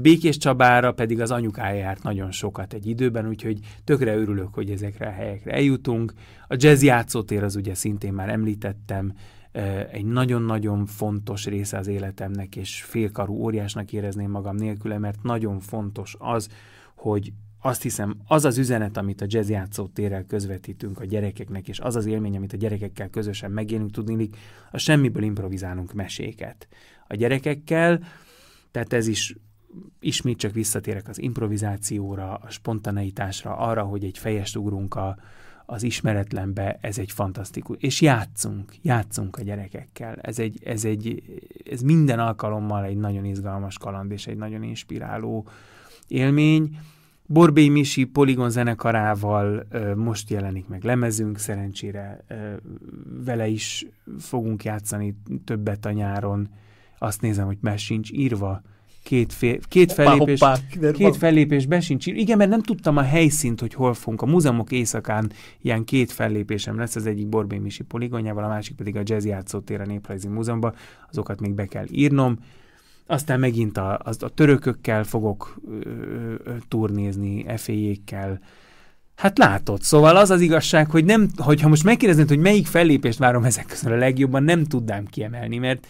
S2: Békés Csabára pedig az anyukája járt nagyon sokat egy időben, úgyhogy tökre örülök, hogy ezekre a helyekre eljutunk. A jazz játszótér az ugye szintén már említettem, egy nagyon-nagyon fontos része az életemnek, és félkarú óriásnak érezném magam nélküle, mert nagyon fontos az, hogy azt hiszem, az az üzenet, amit a jazz térrel közvetítünk a gyerekeknek, és az az élmény, amit a gyerekekkel közösen megélünk, tudni, a semmiből improvizálunk meséket a gyerekekkel, tehát ez is ismét csak visszatérek az improvizációra, a spontaneitásra, arra, hogy egy fejest ugrunk a, az ismeretlenbe, ez egy fantasztikus. És játszunk, játszunk a gyerekekkel. Ez, egy, ez, egy, ez minden alkalommal egy nagyon izgalmas kaland és egy nagyon inspiráló élmény Borbély Misi Poligon zenekarával most jelenik meg lemezünk, szerencsére vele is fogunk játszani többet a nyáron. Azt nézem, hogy be sincs írva. Két, fél, két, fellépés, hoppá, hoppá, két fellépés be sincs írva. Igen, mert nem tudtam a helyszínt, hogy hol fogunk. A múzeumok éjszakán ilyen két fellépésem lesz, az egyik Borbély Misi poligonjával, a másik pedig a Jazz Játszótér a Néprajzi Múzeumban. Azokat még be kell írnom aztán megint a, az, a törökökkel fogok ö, ö, turnézni, eféjékkel. Hát látod, szóval az az igazság, hogy nem, hogyha most megkérdeznéd, hogy melyik fellépést várom ezek közül a legjobban, nem tudnám kiemelni, mert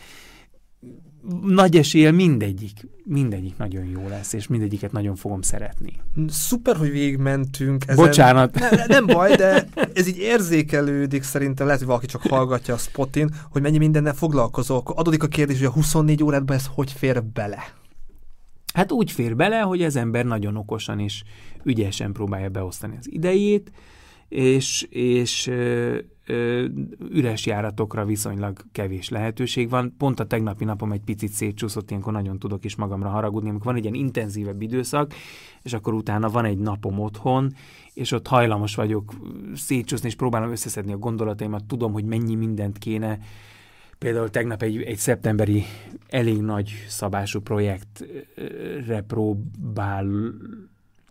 S2: nagy eséllyel mindegyik, mindegyik nagyon jó lesz, és mindegyiket nagyon fogom szeretni.
S1: Szuper, hogy végigmentünk. Ezen.
S2: Bocsánat.
S1: Ne, ne, nem baj, de ez így érzékelődik szerintem, lehet, hogy valaki csak hallgatja a spotin, hogy mennyi mindennel foglalkozol. Akkor adódik a kérdés, hogy a 24 órádban ez hogy fér bele?
S2: Hát úgy fér bele, hogy az ember nagyon okosan és ügyesen próbálja beosztani az idejét, és, és üres járatokra viszonylag kevés lehetőség van. Pont a tegnapi napom egy picit szétcsúszott, ilyenkor nagyon tudok is magamra haragudni, amikor van egy ilyen intenzívebb időszak, és akkor utána van egy napom otthon, és ott hajlamos vagyok szétcsúszni, és próbálom összeszedni a gondolataimat, tudom, hogy mennyi mindent kéne Például tegnap egy, egy szeptemberi elég nagy szabású projektre próbál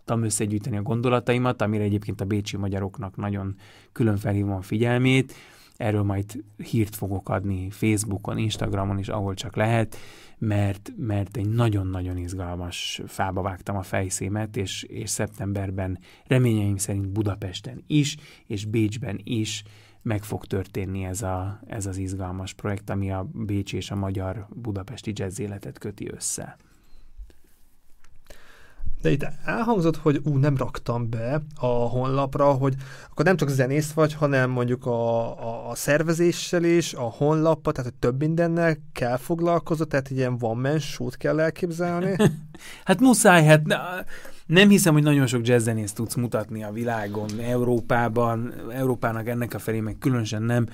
S2: tudtam összegyűjteni a gondolataimat, amire egyébként a bécsi magyaroknak nagyon külön felhívom a figyelmét. Erről majd hírt fogok adni Facebookon, Instagramon is, ahol csak lehet, mert, mert egy nagyon-nagyon izgalmas fába vágtam a fejszémet, és, és szeptemberben reményeim szerint Budapesten is, és Bécsben is meg fog történni ez, a, ez az izgalmas projekt, ami a Bécsi és a magyar budapesti jazz életet köti össze.
S1: De itt elhangzott, hogy ú, nem raktam be a honlapra, hogy akkor nem csak zenész vagy, hanem mondjuk a, a, a szervezéssel is, a honlappa, tehát hogy több mindennel kell foglalkozni, tehát ilyen van man kell elképzelni.
S2: hát muszáj, hát nem hiszem, hogy nagyon sok jazzzenészt tudsz mutatni a világon, Európában, Európának ennek a felé meg különösen nem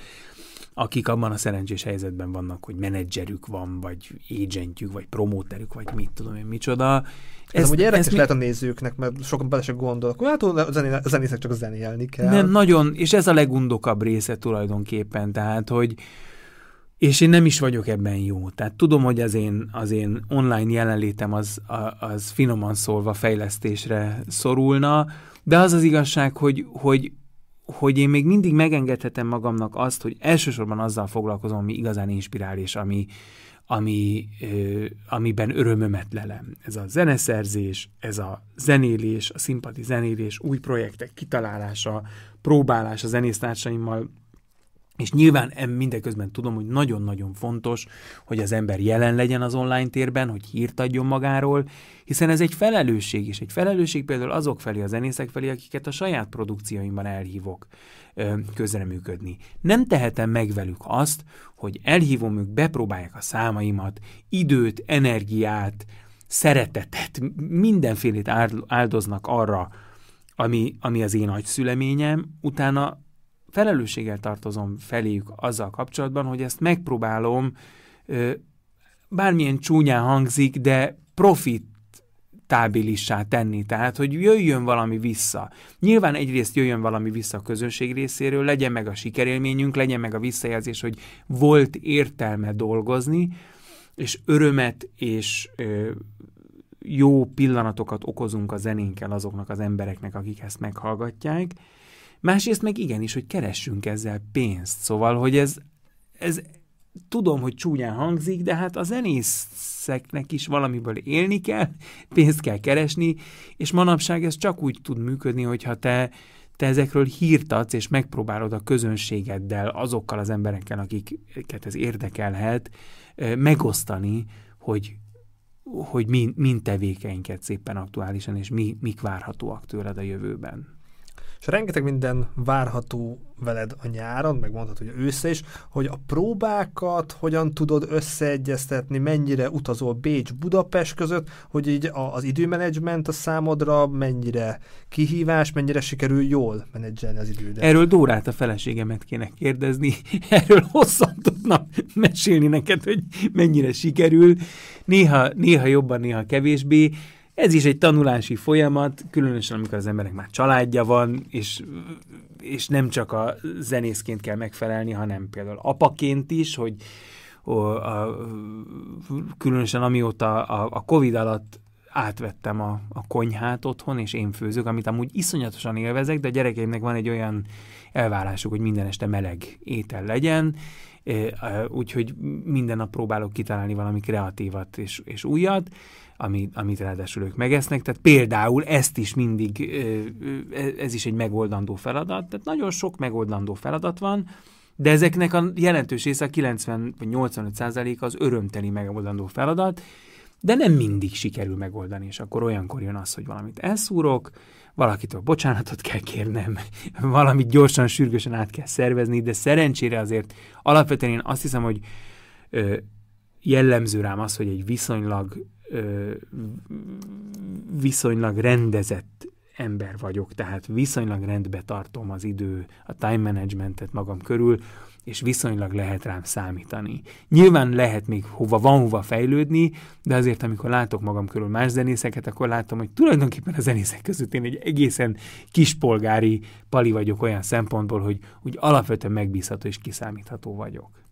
S2: akik abban a szerencsés helyzetben vannak, hogy menedzserük van, vagy agentjük, vagy promóterük, vagy mit tudom én, micsoda.
S1: Ez, ez ugye érdekes ez lehet mi... a nézőknek, mert sokan bele se gondolnak, hát a, zené, a zenészek csak zenélni kell.
S2: Nem, nagyon, és ez a legundokabb része tulajdonképpen, tehát, hogy és én nem is vagyok ebben jó. Tehát tudom, hogy az én, az én online jelenlétem az, az finoman szólva fejlesztésre szorulna, de az az igazság, hogy, hogy hogy én még mindig megengedhetem magamnak azt, hogy elsősorban azzal foglalkozom, ami igazán inspirál, és ami, ami, ö, amiben örömömet lelem. Ez a zeneszerzés, ez a zenélés, a szimpati zenélés, új projektek kitalálása, próbálás a zenésztársaimmal, és nyilván mindeközben tudom, hogy nagyon-nagyon fontos, hogy az ember jelen legyen az online térben, hogy hírt adjon magáról, hiszen ez egy felelősség is. Egy felelősség például azok felé, a zenészek felé, akiket a saját produkcióimban elhívok közreműködni. Nem tehetem meg velük azt, hogy elhívom ők, bepróbálják a számaimat, időt, energiát, szeretetet, mindenfélét áldoznak arra, ami, ami az én agyszüleményem, utána felelősséggel tartozom feléjük azzal kapcsolatban, hogy ezt megpróbálom, bármilyen csúnyán hangzik, de profit tábilissá tenni, tehát hogy jöjjön valami vissza. Nyilván egyrészt jöjjön valami vissza a közönség részéről, legyen meg a sikerélményünk, legyen meg a visszajelzés, hogy volt értelme dolgozni, és örömet és ö, jó pillanatokat okozunk a zenénkkel azoknak az embereknek, akik ezt meghallgatják, Másrészt meg igenis, hogy keressünk ezzel pénzt. Szóval, hogy ez, ez tudom, hogy csúnyán hangzik, de hát a zenészeknek is valamiből élni kell, pénzt kell keresni, és manapság ez csak úgy tud működni, hogyha te, te ezekről hírt adsz, és megpróbálod a közönségeddel, azokkal az emberekkel, akiket ez érdekelhet, megosztani, hogy, hogy mi, mind tevékeinket szépen aktuálisan, és mi, mik várhatóak tőled a jövőben
S1: és rengeteg minden várható veled a nyáron, meg mondhatod, hogy ősze is, hogy a próbákat hogyan tudod összeegyeztetni, mennyire utazol Bécs-Budapest között, hogy így az időmenedzsment a számodra mennyire kihívás, mennyire sikerül jól menedzselni az időt.
S2: Erről Dórát a feleségemet kéne kérdezni, erről hosszan tudnak mesélni neked, hogy mennyire sikerül, néha, néha jobban, néha kevésbé, ez is egy tanulási folyamat, különösen amikor az emberek már családja van, és, és nem csak a zenészként kell megfelelni, hanem például apaként is, hogy a, a, különösen amióta a, a Covid alatt átvettem a, a konyhát otthon, és én főzök, amit amúgy iszonyatosan élvezek, de a gyerekeimnek van egy olyan elvárásuk, hogy minden este meleg étel legyen, úgyhogy minden nap próbálok kitalálni valami kreatívat és, és újat, amit, amit ráadásul ők megesznek. Tehát például ezt is mindig, ez is egy megoldandó feladat. Tehát nagyon sok megoldandó feladat van, de ezeknek a jelentős része, a 90 vagy 85 százalék az örömteli megoldandó feladat, de nem mindig sikerül megoldani, és akkor olyankor jön az, hogy valamit elszúrok, valakitől bocsánatot kell kérnem, valamit gyorsan, sürgősen át kell szervezni, de szerencsére azért alapvetően én azt hiszem, hogy jellemző rám az, hogy egy viszonylag viszonylag rendezett ember vagyok, tehát viszonylag rendbe tartom az idő, a time managementet magam körül, és viszonylag lehet rám számítani. Nyilván lehet még hova van hova fejlődni, de azért, amikor látok magam körül más zenészeket, akkor látom, hogy tulajdonképpen a zenészek között én egy egészen kispolgári pali vagyok olyan szempontból, hogy úgy alapvetően megbízható és kiszámítható vagyok.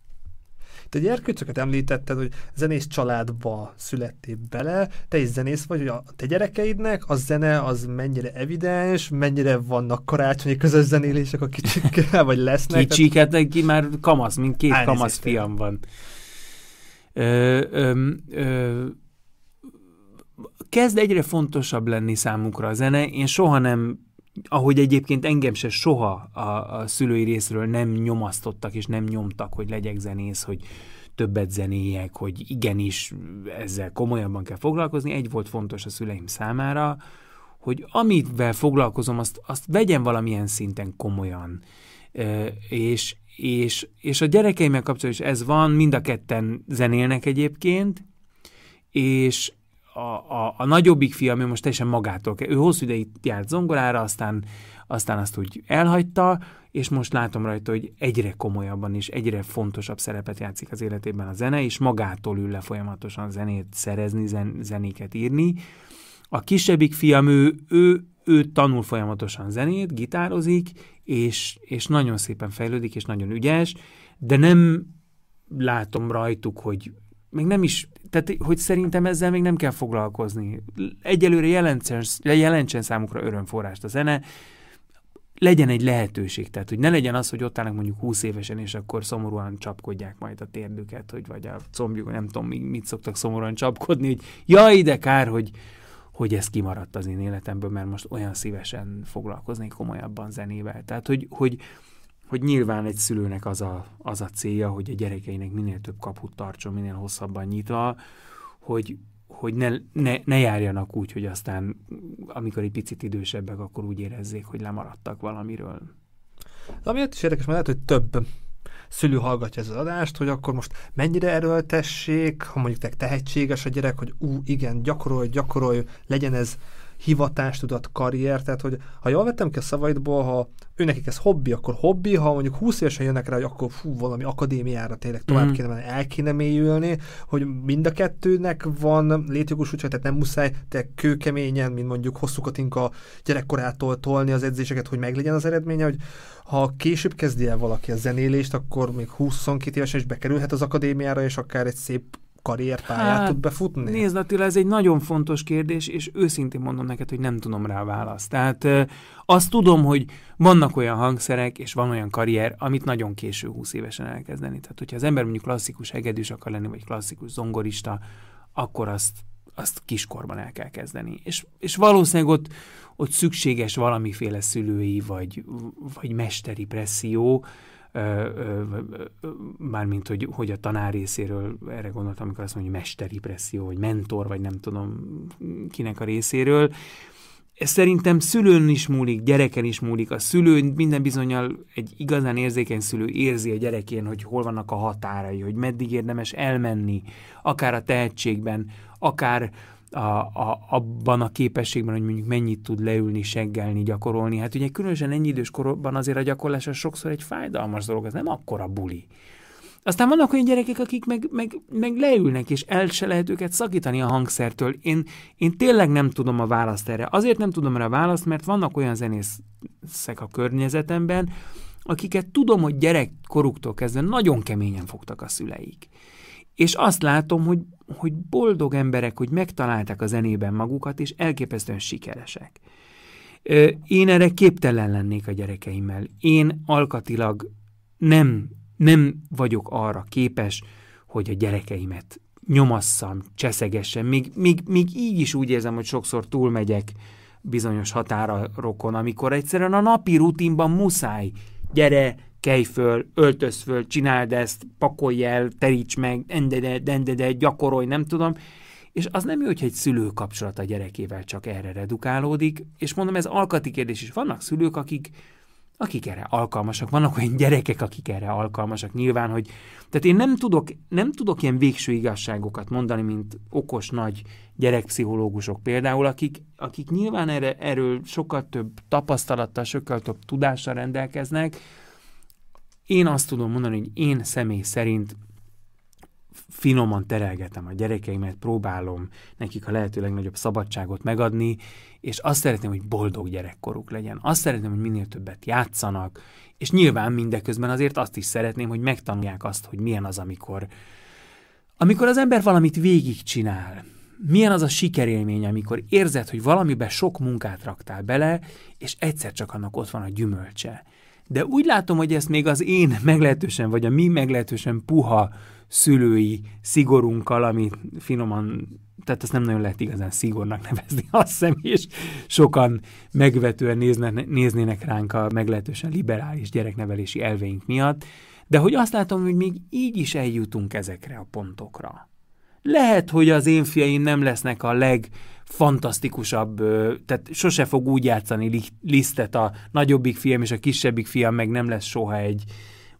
S1: Te egy erkőcöket említetted, hogy zenész családba születtél bele, te is zenész vagy, hogy a te gyerekeidnek a zene az mennyire evidens, mennyire vannak karácsonyi közös zenélések a kicsikkel, vagy lesznek?
S2: Kicsik, hát ki már kamasz, mint két Elnézést kamasz fiam van. Ö, ö, ö, kezd egyre fontosabb lenni számukra a zene. Én soha nem ahogy egyébként engem se soha a, a szülői részről nem nyomasztottak és nem nyomtak, hogy legyek zenész, hogy többet zenéjek, hogy igenis ezzel komolyabban kell foglalkozni. Egy volt fontos a szüleim számára, hogy amivel foglalkozom, azt, azt vegyem valamilyen szinten komolyan. És, és, és a gyerekeimmel kapcsolatban is ez van, mind a ketten zenélnek egyébként, és a, a, a nagyobbik fiam, ő most teljesen magától, ő hosszú ideig járt zongorára, aztán, aztán azt úgy elhagyta, és most látom rajta, hogy egyre komolyabban és egyre fontosabb szerepet játszik az életében a zene, és magától ül le folyamatosan zenét szerezni, zen, zenéket írni. A kisebbik fiam, ő, ő, ő tanul folyamatosan zenét, gitározik, és, és nagyon szépen fejlődik, és nagyon ügyes, de nem látom rajtuk, hogy még nem is, tehát hogy szerintem ezzel még nem kell foglalkozni. Egyelőre jelentsen, jelentsen számukra örömforrást a zene, legyen egy lehetőség, tehát hogy ne legyen az, hogy ott állnak mondjuk 20 évesen, és akkor szomorúan csapkodják majd a térdüket, hogy vagy a combjuk, nem tudom, mit szoktak szomorúan csapkodni, hogy jaj, de kár, hogy, hogy ez kimaradt az én életemből, mert most olyan szívesen foglalkoznék komolyabban zenével. Tehát, hogy, hogy, hogy nyilván egy szülőnek az a, az a célja, hogy a gyerekeinek minél több kaput tartson, minél hosszabban nyitva, hogy, hogy ne, ne, ne járjanak úgy, hogy aztán, amikor egy picit idősebbek, akkor úgy érezzék, hogy lemaradtak valamiről.
S1: Amiért is érdekes, mert lehet, hogy több szülő hallgatja ezt az adást, hogy akkor most mennyire erőltessék, ha mondjuk te tehetséges a gyerek, hogy ú, igen, gyakorolj, gyakorolj, legyen ez hivatástudat, karrier, tehát hogy ha jól vettem ki a szavaidból, ha ő nekik ez hobbi, akkor hobbi, ha mondjuk 20 évesen jönnek rá, hogy akkor fú, valami akadémiára tényleg tovább mm. kéne menni, el kéne mélyülni, hogy mind a kettőnek van létjogosultság, tehát nem muszáj te kőkeményen, mint mondjuk hosszú Katinka gyerekkorától tolni az edzéseket, hogy meglegyen az eredménye, hogy ha később kezdi el valaki a zenélést, akkor még 20-22 évesen is bekerülhet az akadémiára, és akár egy szép karrierpályát hát, tud befutni?
S2: Nézd Attila, ez egy nagyon fontos kérdés, és őszintén mondom neked, hogy nem tudom rá választ. Tehát azt tudom, hogy vannak olyan hangszerek, és van olyan karrier, amit nagyon késő 20 évesen elkezdeni. Tehát, hogyha az ember mondjuk klasszikus hegedűs akar lenni, vagy klasszikus zongorista, akkor azt, azt kiskorban el kell kezdeni. És, és valószínűleg ott, ott szükséges valamiféle szülői, vagy, vagy mesteri presszió, mármint, hogy, hogy a tanár részéről, erre gondoltam, amikor azt mondja, hogy mesteri presszió, vagy mentor, vagy nem tudom kinek a részéről. Ez szerintem szülőn is múlik, gyereken is múlik. A szülő minden bizonyal egy igazán érzékeny szülő érzi a gyerekén, hogy hol vannak a határai, hogy meddig érdemes elmenni, akár a tehetségben, akár a, a, abban a képességben, hogy mondjuk mennyit tud leülni, seggelni, gyakorolni. Hát ugye különösen ennyi idős korban azért a gyakorlás az sokszor egy fájdalmas dolog, ez nem akkora buli. Aztán vannak olyan gyerekek, akik meg, meg, meg leülnek, és el se lehet őket szakítani a hangszertől. Én, én tényleg nem tudom a választ erre. Azért nem tudom erre a választ, mert vannak olyan zenészek a környezetemben, akiket tudom, hogy gyerekkoruktól kezdve nagyon keményen fogtak a szüleik. És azt látom, hogy, hogy boldog emberek, hogy megtalálták a zenében magukat, és elképesztően sikeresek. Én erre képtelen lennék a gyerekeimmel. Én alkatilag nem, nem vagyok arra képes, hogy a gyerekeimet nyomasszam, cseszegessem. Még, még, még így is úgy érzem, hogy sokszor túlmegyek bizonyos határokon, amikor egyszerűen a napi rutinban muszáj, gyere, kelj föl, öltöz föl, csináld ezt, pakolj el, teríts meg, endede, dendede, gyakorolj, nem tudom. És az nem jó, hogy egy szülő kapcsolat a gyerekével csak erre redukálódik, és mondom, ez alkati kérdés is. Vannak szülők, akik, akik erre alkalmasak, vannak olyan gyerekek, akik erre alkalmasak. Nyilván, hogy tehát én nem tudok, nem tudok ilyen végső igazságokat mondani, mint okos nagy gyerekpszichológusok például, akik, akik nyilván erre, erről sokkal több tapasztalattal, sokkal több tudással rendelkeznek, én azt tudom mondani, hogy én személy szerint finoman terelgetem a gyerekeimet, próbálom nekik a lehető legnagyobb szabadságot megadni, és azt szeretném, hogy boldog gyerekkoruk legyen. Azt szeretném, hogy minél többet játszanak, és nyilván mindeközben azért azt is szeretném, hogy megtanulják azt, hogy milyen az, amikor, amikor az ember valamit végigcsinál. Milyen az a sikerélmény, amikor érzed, hogy valamibe sok munkát raktál bele, és egyszer csak annak ott van a gyümölcse. De úgy látom, hogy ezt még az én meglehetősen, vagy a mi meglehetősen puha szülői szigorunkkal, ami finoman, tehát ezt nem nagyon lehet igazán szigornak nevezni, azt hiszem, és sokan megvetően nézne, néznének ránk a meglehetősen liberális gyereknevelési elveink miatt, De hogy azt látom, hogy még így is eljutunk ezekre a pontokra. Lehet, hogy az én fiaim nem lesznek a legfantasztikusabb, tehát sose fog úgy játszani lisztet a nagyobbik fiam, és a kisebbik fiam meg nem lesz soha egy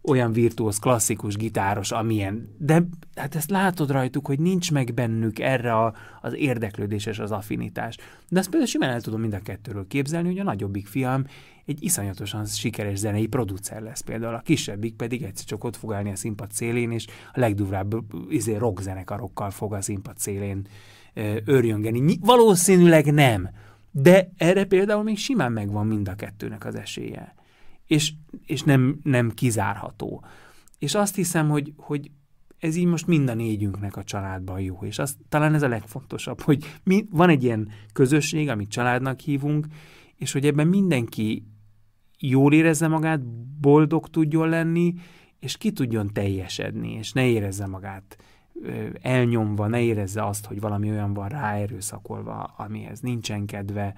S2: olyan virtuóz, klasszikus gitáros, amilyen. De hát ezt látod rajtuk, hogy nincs meg bennük erre a, az érdeklődés és az affinitás. De azt például simán el tudom mind a kettőről képzelni, hogy a nagyobbik fiam egy iszonyatosan sikeres zenei producer lesz például, a kisebbik pedig egyszer csak ott fog állni a színpad szélén, és a legdurvább izé, rock zenekarokkal fog a színpad szélén örjöngeni. Valószínűleg nem, de erre például még simán megvan mind a kettőnek az esélye. És, és nem, nem kizárható. És azt hiszem, hogy, hogy ez így most mind a négyünknek a családban jó, és az, talán ez a legfontosabb, hogy mi, van egy ilyen közösség, amit családnak hívunk, és hogy ebben mindenki jól érezze magát, boldog tudjon lenni, és ki tudjon teljesedni, és ne érezze magát elnyomva, ne érezze azt, hogy valami olyan van ráerőszakolva, amihez nincsen kedve.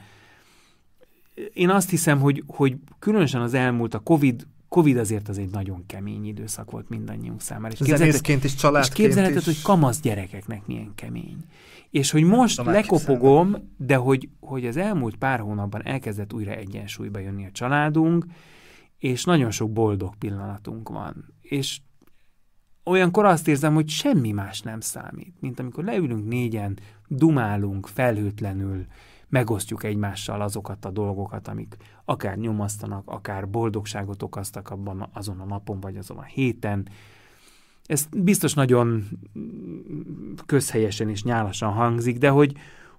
S2: Én azt hiszem, hogy, hogy különösen az elmúlt, a COVID, Covid azért az egy nagyon kemény időszak volt mindannyiunk számára.
S1: És Zenészként is, családként
S2: És képzelheted, hogy kamasz gyerekeknek milyen kemény. És hogy most Tudom, lekopogom, de hogy, hogy az elmúlt pár hónapban elkezdett újra egyensúlyba jönni a családunk, és nagyon sok boldog pillanatunk van. És olyankor azt érzem, hogy semmi más nem számít, mint amikor leülünk négyen, dumálunk felhőtlenül, megosztjuk egymással azokat a dolgokat, amik akár nyomasztanak, akár boldogságot okoztak abban azon a napon, vagy azon a héten, ez biztos nagyon közhelyesen és nyálasan hangzik, de hogy,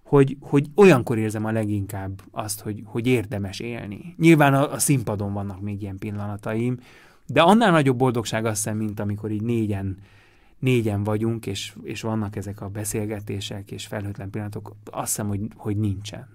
S2: hogy, hogy olyankor érzem a leginkább azt, hogy, hogy érdemes élni. Nyilván a, a színpadon vannak még ilyen pillanataim, de annál nagyobb boldogság azt hiszem, mint amikor így négyen, négyen vagyunk, és, és vannak ezek a beszélgetések és felhőtlen pillanatok, azt hiszem, hogy, hogy nincsen.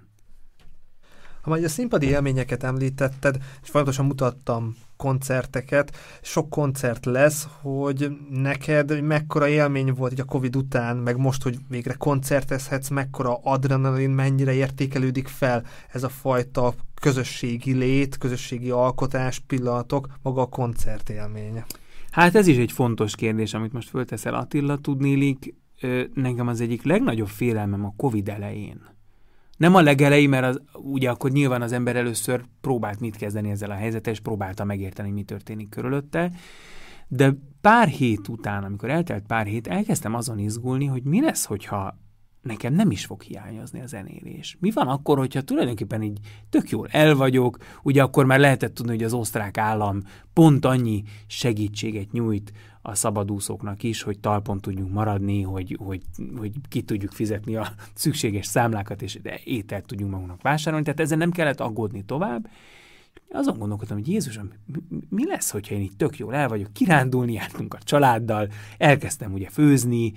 S1: Ha majd a színpadi élményeket említetted, és folyamatosan mutattam koncerteket, sok koncert lesz, hogy neked mekkora élmény volt így a Covid után, meg most, hogy végre koncertezhetsz, mekkora adrenalin, mennyire értékelődik fel ez a fajta közösségi lét, közösségi alkotás, pillanatok, maga a koncert élménye.
S2: Hát ez is egy fontos kérdés, amit most fölteszel Attila, tudnélik, nekem az egyik legnagyobb félelmem a Covid elején nem a legelején, mert az, ugye akkor nyilván az ember először próbált mit kezdeni ezzel a helyzettel, és próbálta megérteni, mi történik körülötte, de pár hét után, amikor eltelt pár hét, elkezdtem azon izgulni, hogy mi lesz, hogyha nekem nem is fog hiányozni a zenélés. Mi van akkor, hogyha tulajdonképpen így tök jól el vagyok, ugye akkor már lehetett tudni, hogy az osztrák állam pont annyi segítséget nyújt a szabadúszóknak is, hogy talpon tudjunk maradni, hogy, hogy, hogy ki tudjuk fizetni a szükséges számlákat, és ételt tudjunk magunknak vásárolni. Tehát ezzel nem kellett aggódni tovább. Azon gondolkodtam, hogy Jézusom, mi lesz, hogyha én így tök jól el vagyok, kirándulni jártunk a családdal, elkezdtem ugye főzni,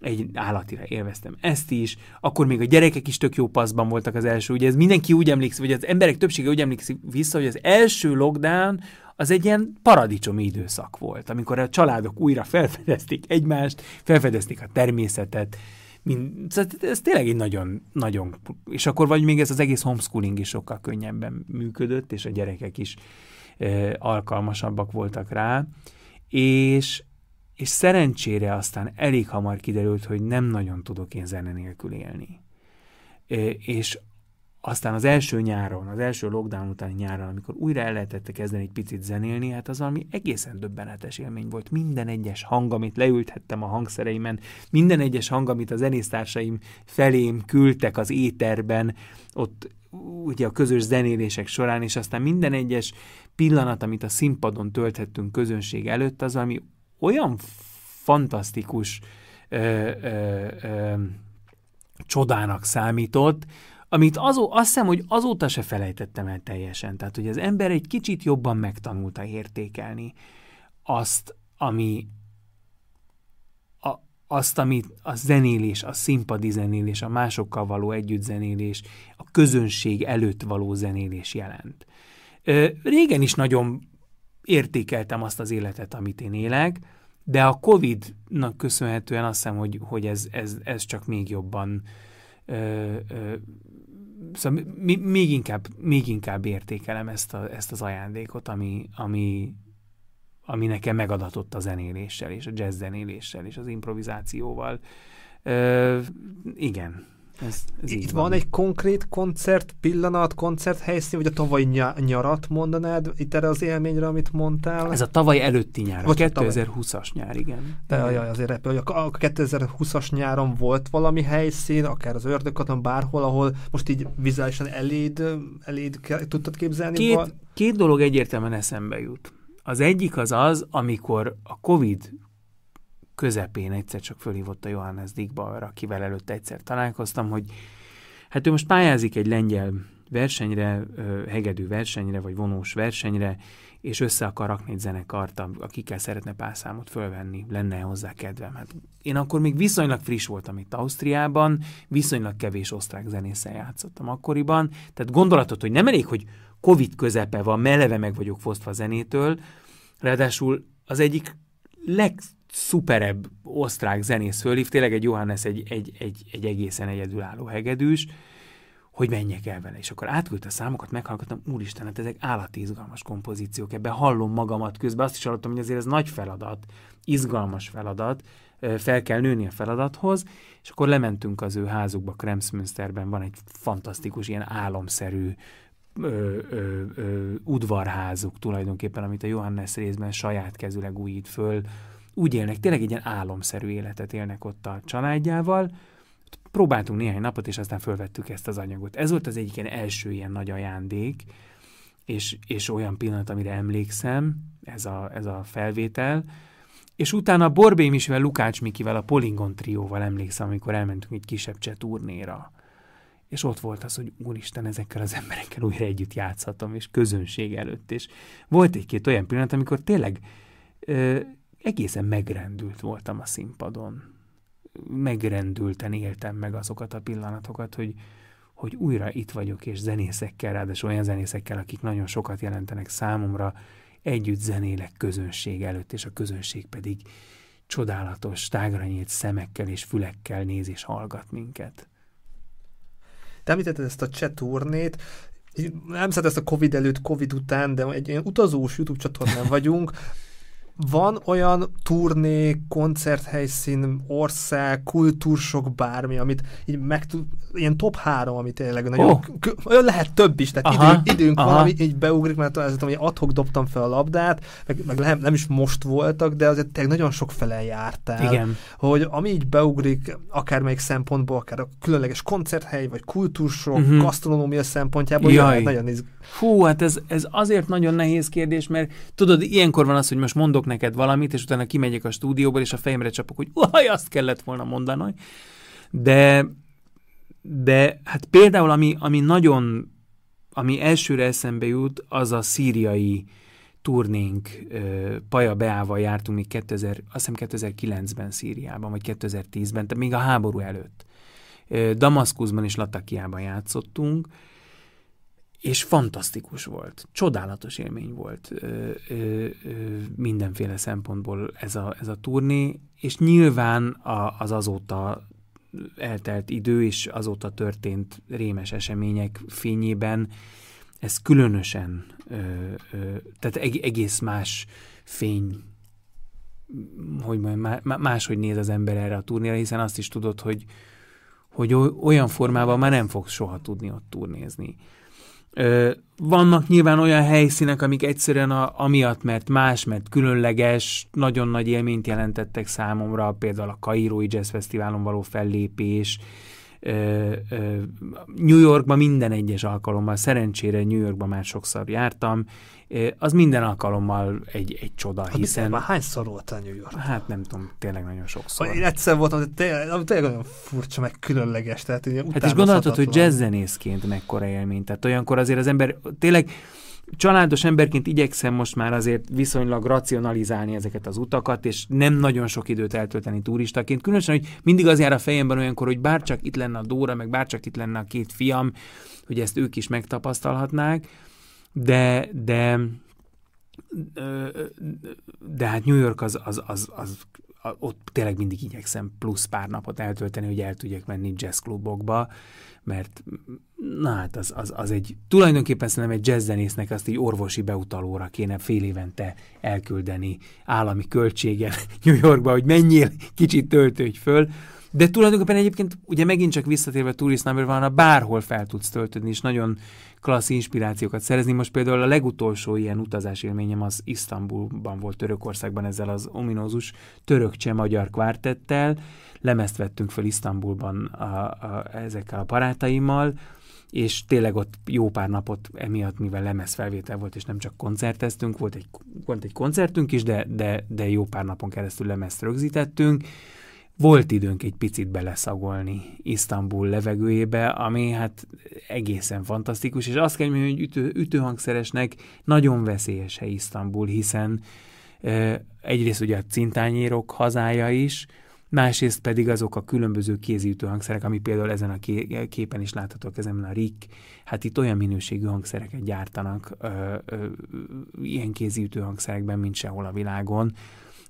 S2: egy állatira élveztem ezt is, akkor még a gyerekek is tök jó paszban voltak az első, ugye ez mindenki úgy emlékszik, vagy az emberek többsége úgy emlékszik vissza, hogy az első lockdown az egy ilyen paradicsomi időszak volt, amikor a családok újra felfedezték egymást, felfedezték a természetet, mind, szóval ez tényleg egy nagyon, nagyon, és akkor vagy még ez az egész homeschooling is sokkal könnyebben működött, és a gyerekek is e, alkalmasabbak voltak rá, és, és szerencsére aztán elég hamar kiderült, hogy nem nagyon tudok én zene nélkül élni. E, és aztán az első nyáron, az első lockdown utáni nyáron, amikor újra el lehetett kezdeni egy picit zenélni, hát az valami egészen döbbenetes élmény volt. Minden egyes hang, amit leülthettem a hangszereimen, minden egyes hang, amit a zenésztársaim felém küldtek az éterben, ott ugye a közös zenélések során, és aztán minden egyes pillanat, amit a színpadon tölthettünk közönség előtt, az valami olyan fantasztikus ö, ö, ö, csodának számított, amit azó, azt hiszem, hogy azóta se felejtettem el teljesen. Tehát, hogy az ember egy kicsit jobban megtanulta értékelni azt, ami a, azt, amit a zenélés, a színpadi zenélés, a másokkal való együttzenélés, a közönség előtt való zenélés jelent. Régen is nagyon értékeltem azt az életet, amit én élek, de a Covid-nak köszönhetően azt hiszem, hogy, hogy ez, ez, ez csak még jobban ö, ö, szóval még inkább, még inkább értékelem ezt, a, ezt az ajándékot, ami, ami, ami nekem megadatott a zenéléssel, és a jazz zenéléssel, és az improvizációval. Ö, igen, ez, ez
S1: Itt van. van egy konkrét koncert pillanat, koncert helyszín, vagy a tavalyi nyarat mondanád itt erre az élményre, amit mondtál?
S2: Ez a tavaly előtti nyár, vagy a 2020-as nyár, igen.
S1: De. Jaj, azért repül, hogy a 2020-as nyáron volt valami helyszín, akár az ördögkaton, bárhol, ahol most így vizuálisan eléd, eléd tudtad képzelni?
S2: Két, két dolog egyértelműen eszembe jut. Az egyik az az, amikor a Covid közepén egyszer csak fölhívott a Johannes Dickbauer, akivel előtte egyszer találkoztam, hogy hát ő most pályázik egy lengyel versenyre, hegedű versenyre, vagy vonós versenyre, és össze akar rakni egy zenekart, akikkel szeretne pár számot fölvenni, lenne hozzá kedvem. Hát én akkor még viszonylag friss voltam itt Ausztriában, viszonylag kevés osztrák zenésszel játszottam akkoriban, tehát gondolatot, hogy nem elég, hogy Covid közepe van, meleve meg vagyok fosztva zenétől, ráadásul az egyik leg szuperebb osztrák zenész fölhív, tényleg egy Johannes egy, egy, egy, egy egészen egyedülálló hegedűs, hogy menjek el vele. És akkor átküldte a számokat, meghallgattam, úristen, hát ezek állati izgalmas kompozíciók, ebben hallom magamat közben, azt is hallottam, hogy azért ez nagy feladat, izgalmas feladat, fel kell nőni a feladathoz, és akkor lementünk az ő házukba, Kremsmünsterben. Van egy fantasztikus, ilyen álomszerű ö, ö, ö, udvarházuk tulajdonképpen, amit a Johannes részben saját kezüleg újít föl, úgy élnek, tényleg egy ilyen álomszerű életet élnek ott a családjával. Próbáltunk néhány napot, és aztán fölvettük ezt az anyagot. Ez volt az egyik ilyen első ilyen nagy ajándék, és, és olyan pillanat, amire emlékszem, ez a, ez a felvétel. És utána Borbé Misivel, Lukács Mikivel, a Polingon trióval emlékszem, amikor elmentünk egy kisebb cseh turnéra. És ott volt az, hogy úristen, ezekkel az emberekkel újra együtt játszhatom, és közönség előtt. És volt egy-két olyan pillanat, amikor tényleg egészen megrendült voltam a színpadon. Megrendülten éltem meg azokat a pillanatokat, hogy, hogy újra itt vagyok, és zenészekkel, ráadásul olyan zenészekkel, akik nagyon sokat jelentenek számomra, együtt zenélek közönség előtt, és a közönség pedig csodálatos, tágra nyílt szemekkel és fülekkel néz és hallgat minket.
S1: Te említetted ezt a cseh turnét, nem szed ezt a Covid előtt, Covid után, de egy ilyen utazós YouTube csatornán vagyunk, van olyan turné, koncerthelyszín, ország, kultúrsok, bármi, amit így meg tud, ilyen top három, amit tényleg nagyon, oh. olyan lehet több is, tehát aha, idő, időnk aha. van, ami így beugrik, mert azt hogy adhok dobtam fel a labdát, meg, meg nem, nem, is most voltak, de azért tényleg nagyon sok fele jártál.
S2: Igen.
S1: Hogy ami így beugrik, akármelyik szempontból, akár a különleges koncerthely, vagy kultúrsok, uh-huh. gasztronómia szempontjából, Jaj. nagyon izg...
S2: Fú, hát ez, ez azért nagyon nehéz kérdés, mert tudod, ilyenkor van az, hogy most mondok neked valamit, és utána kimegyek a stúdióból, és a fejemre csapok, hogy uaj, azt kellett volna mondani. De, de hát például, ami, ami nagyon, ami elsőre eszembe jut, az a szíriai turnénk, Paja Beával jártunk még 2000, azt hiszem 2009-ben Szíriában, vagy 2010-ben, tehát még a háború előtt. Damaszkuszban és Latakiában játszottunk, és fantasztikus volt, csodálatos élmény volt ö, ö, ö, mindenféle szempontból ez a, ez a turné, és nyilván a, az azóta eltelt idő és azóta történt rémes események fényében ez különösen, ö, ö, tehát egész más fény, hogy majd máshogy néz az ember erre a turnéra, hiszen azt is tudod, hogy, hogy olyan formában már nem fogsz soha tudni ott turnézni. Vannak nyilván olyan helyszínek, amik egyszerűen a, amiatt, mert más, mert különleges, nagyon nagy élményt jelentettek számomra, például a Kairói Jazz Fesztiválon való fellépés, New Yorkban minden egyes alkalommal, szerencsére New Yorkban már sokszor jártam, az minden alkalommal egy, egy csoda, hát hiszen...
S1: Már hányszor voltál New York?
S2: Hát nem tudom, tényleg nagyon sokszor.
S1: Én egyszer voltam, de tényleg, tényleg nagyon furcsa, meg különleges. Tehát
S2: hát és gondolhatod, hogy jazzzenészként mekkora élmény. Tehát olyankor azért az ember tényleg családos emberként igyekszem most már azért viszonylag racionalizálni ezeket az utakat, és nem nagyon sok időt eltölteni turistaként. Különösen, hogy mindig az jár a fejemben olyankor, hogy bárcsak itt lenne a Dóra, meg bárcsak itt lenne a két fiam, hogy ezt ők is megtapasztalhatnák, de, de de hát New York az, az, az, az ott tényleg mindig igyekszem plusz pár napot eltölteni, hogy el tudjak menni jazzklubokba, mert na hát az, az, az egy, tulajdonképpen szerintem egy jazzzenésznek azt egy orvosi beutalóra kéne fél évente elküldeni állami költségen New Yorkba, hogy menjél, kicsit töltődj föl, de tulajdonképpen egyébként ugye megint csak visszatérve Tourist Number van, bárhol fel tudsz töltődni, és nagyon klassz inspirációkat szerezni. Most például a legutolsó ilyen utazás élményem az Isztambulban volt Törökországban ezzel az ominózus török-cseh-magyar kvártettel. Lemezt vettünk fel Isztambulban a, a, ezekkel a barátaimmal, és tényleg ott jó pár napot emiatt, mivel lemez felvétel volt, és nem csak koncerteztünk, volt egy, volt egy koncertünk is, de, de, de jó pár napon keresztül lemezt rögzítettünk, volt időnk egy picit beleszagolni Isztambul levegőjébe, ami hát egészen fantasztikus, és azt kell mondani, hogy ütő, ütőhangszeresnek nagyon veszélyes Isztambul, hiszen e, egyrészt ugye a cintányérok hazája is, másrészt pedig azok a különböző kézi ütőhangszerek, ami például ezen a képen is láthatók, ezen a RIK, hát itt olyan minőségű hangszereket gyártanak ö, ö, ilyen kézi ütőhangszerekben, mint sehol a világon,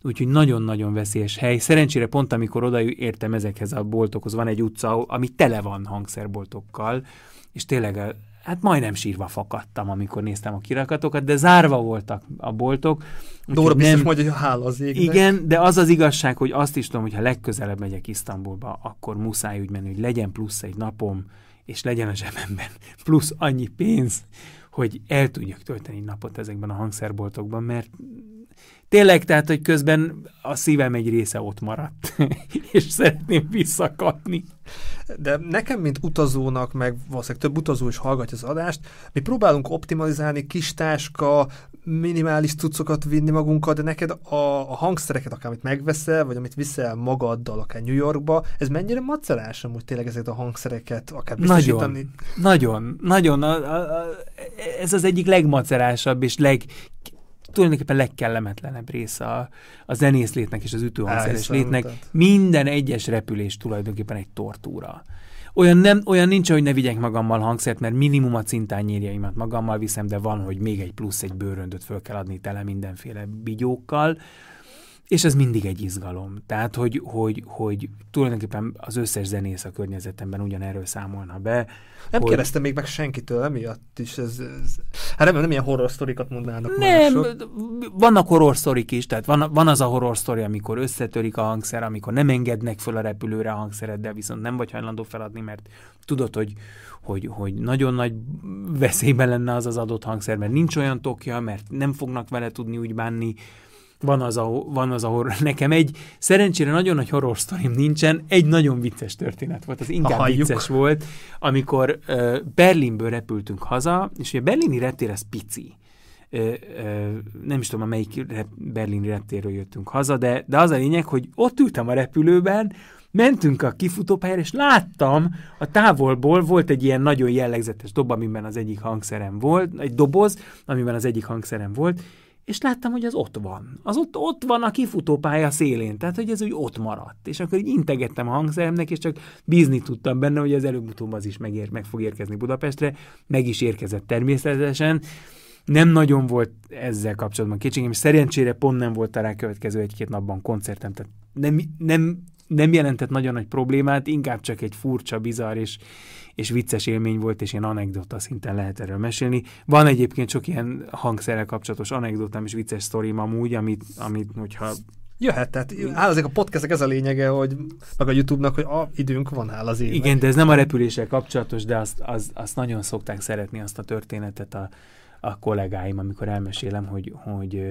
S2: úgyhogy nagyon-nagyon veszélyes hely. Szerencsére pont amikor odaértem ezekhez a boltokhoz, van egy utca, ami tele van hangszerboltokkal, és tényleg hát majdnem sírva fakadtam, amikor néztem a kirakatokat, de zárva voltak a boltok.
S1: Dóra biztos nem... mondja, hogy hála az égnek.
S2: Igen, de az az igazság, hogy azt is tudom, hogy ha legközelebb megyek Isztambulba, akkor muszáj úgy menni, hogy legyen plusz egy napom, és legyen a zsebemben plusz annyi pénz, hogy el tudjak tölteni napot ezekben a hangszerboltokban, mert tényleg, tehát, hogy közben a szívem egy része ott maradt, és szeretném visszakapni.
S1: De nekem, mint utazónak, meg valószínűleg több utazó is hallgatja az adást, mi próbálunk optimalizálni kis táska, minimális cuccokat vinni magunkkal, de neked a, a hangszereket, akár amit megveszel, vagy amit viszel magaddal, akár New Yorkba, ez mennyire macerás amúgy tényleg ezeket a hangszereket akár
S2: biztosítani? Nagyon, nagyon, nagyon. A, a, a, ez az egyik legmacerásabb és leg tulajdonképpen legkellemetlenebb része a, a zenészlétnek és az ütőhangszeres létnek. Tehát. Minden egyes repülés tulajdonképpen egy tortúra. Olyan, nem, olyan nincs, hogy ne vigyek magammal hangszert, mert minimum a cintányérjaimat magammal viszem, de van, hogy még egy plusz egy bőröndöt föl kell adni tele mindenféle bigyókkal és ez mindig egy izgalom. Tehát, hogy, hogy, hogy tulajdonképpen az összes zenész a környezetemben ugyanerről számolna be.
S1: Nem hogy... kérdeztem még meg senkitől emiatt is. Ez, ez... Hát remélem, nem ilyen horror sztorikat mondanának
S2: Nem, mások. vannak horror sztorik is, tehát van, van az a horror sztori, amikor összetörik a hangszer, amikor nem engednek föl a repülőre a hangszeret, de viszont nem vagy hajlandó feladni, mert tudod, hogy, hogy, hogy nagyon nagy veszélyben lenne az az adott hangszer, mert nincs olyan tokja, mert nem fognak vele tudni úgy bánni, van az, a, van az, ahol nekem egy, szerencsére nagyon nagy horror sztorim nincsen, egy nagyon vicces történet volt, az inkább Halljuk. vicces volt, amikor uh, Berlinből repültünk haza, és ugye a berlini reptér az pici. Uh, uh, nem is tudom, a melyik rep, berlini reptérről jöttünk haza, de, de az a lényeg, hogy ott ültem a repülőben, mentünk a kifutópályára, és láttam a távolból volt egy ilyen nagyon jellegzetes dob, amiben az egyik hangszerem volt, egy doboz, amiben az egyik hangszerem volt, és láttam, hogy az ott van. Az ott, ott van a kifutópálya szélén, tehát hogy ez úgy ott maradt. És akkor így integettem a hangszeremnek, és csak bízni tudtam benne, hogy ez előbb-utóbb az is megér, meg fog érkezni Budapestre. Meg is érkezett természetesen. Nem nagyon volt ezzel kapcsolatban kétségem, és szerencsére pont nem volt a rákövetkező egy-két napban koncertem, tehát nem, nem, nem jelentett nagyon nagy problémát, inkább csak egy furcsa, bizarr és, és vicces élmény volt, és ilyen anekdota szinten lehet erről mesélni. Van egyébként sok ilyen hangszerrel kapcsolatos anekdotám és vicces sztorim amúgy, amit, amit hogyha
S1: Jöhet, tehát áll azért a podcastek ez a lényege, hogy meg a YouTube-nak, hogy a időnk van áll az évben.
S2: Igen, de ez nem a repüléssel kapcsolatos, de azt, azt, azt nagyon szokták szeretni azt a történetet a, a kollégáim, amikor elmesélem, hogy, hogy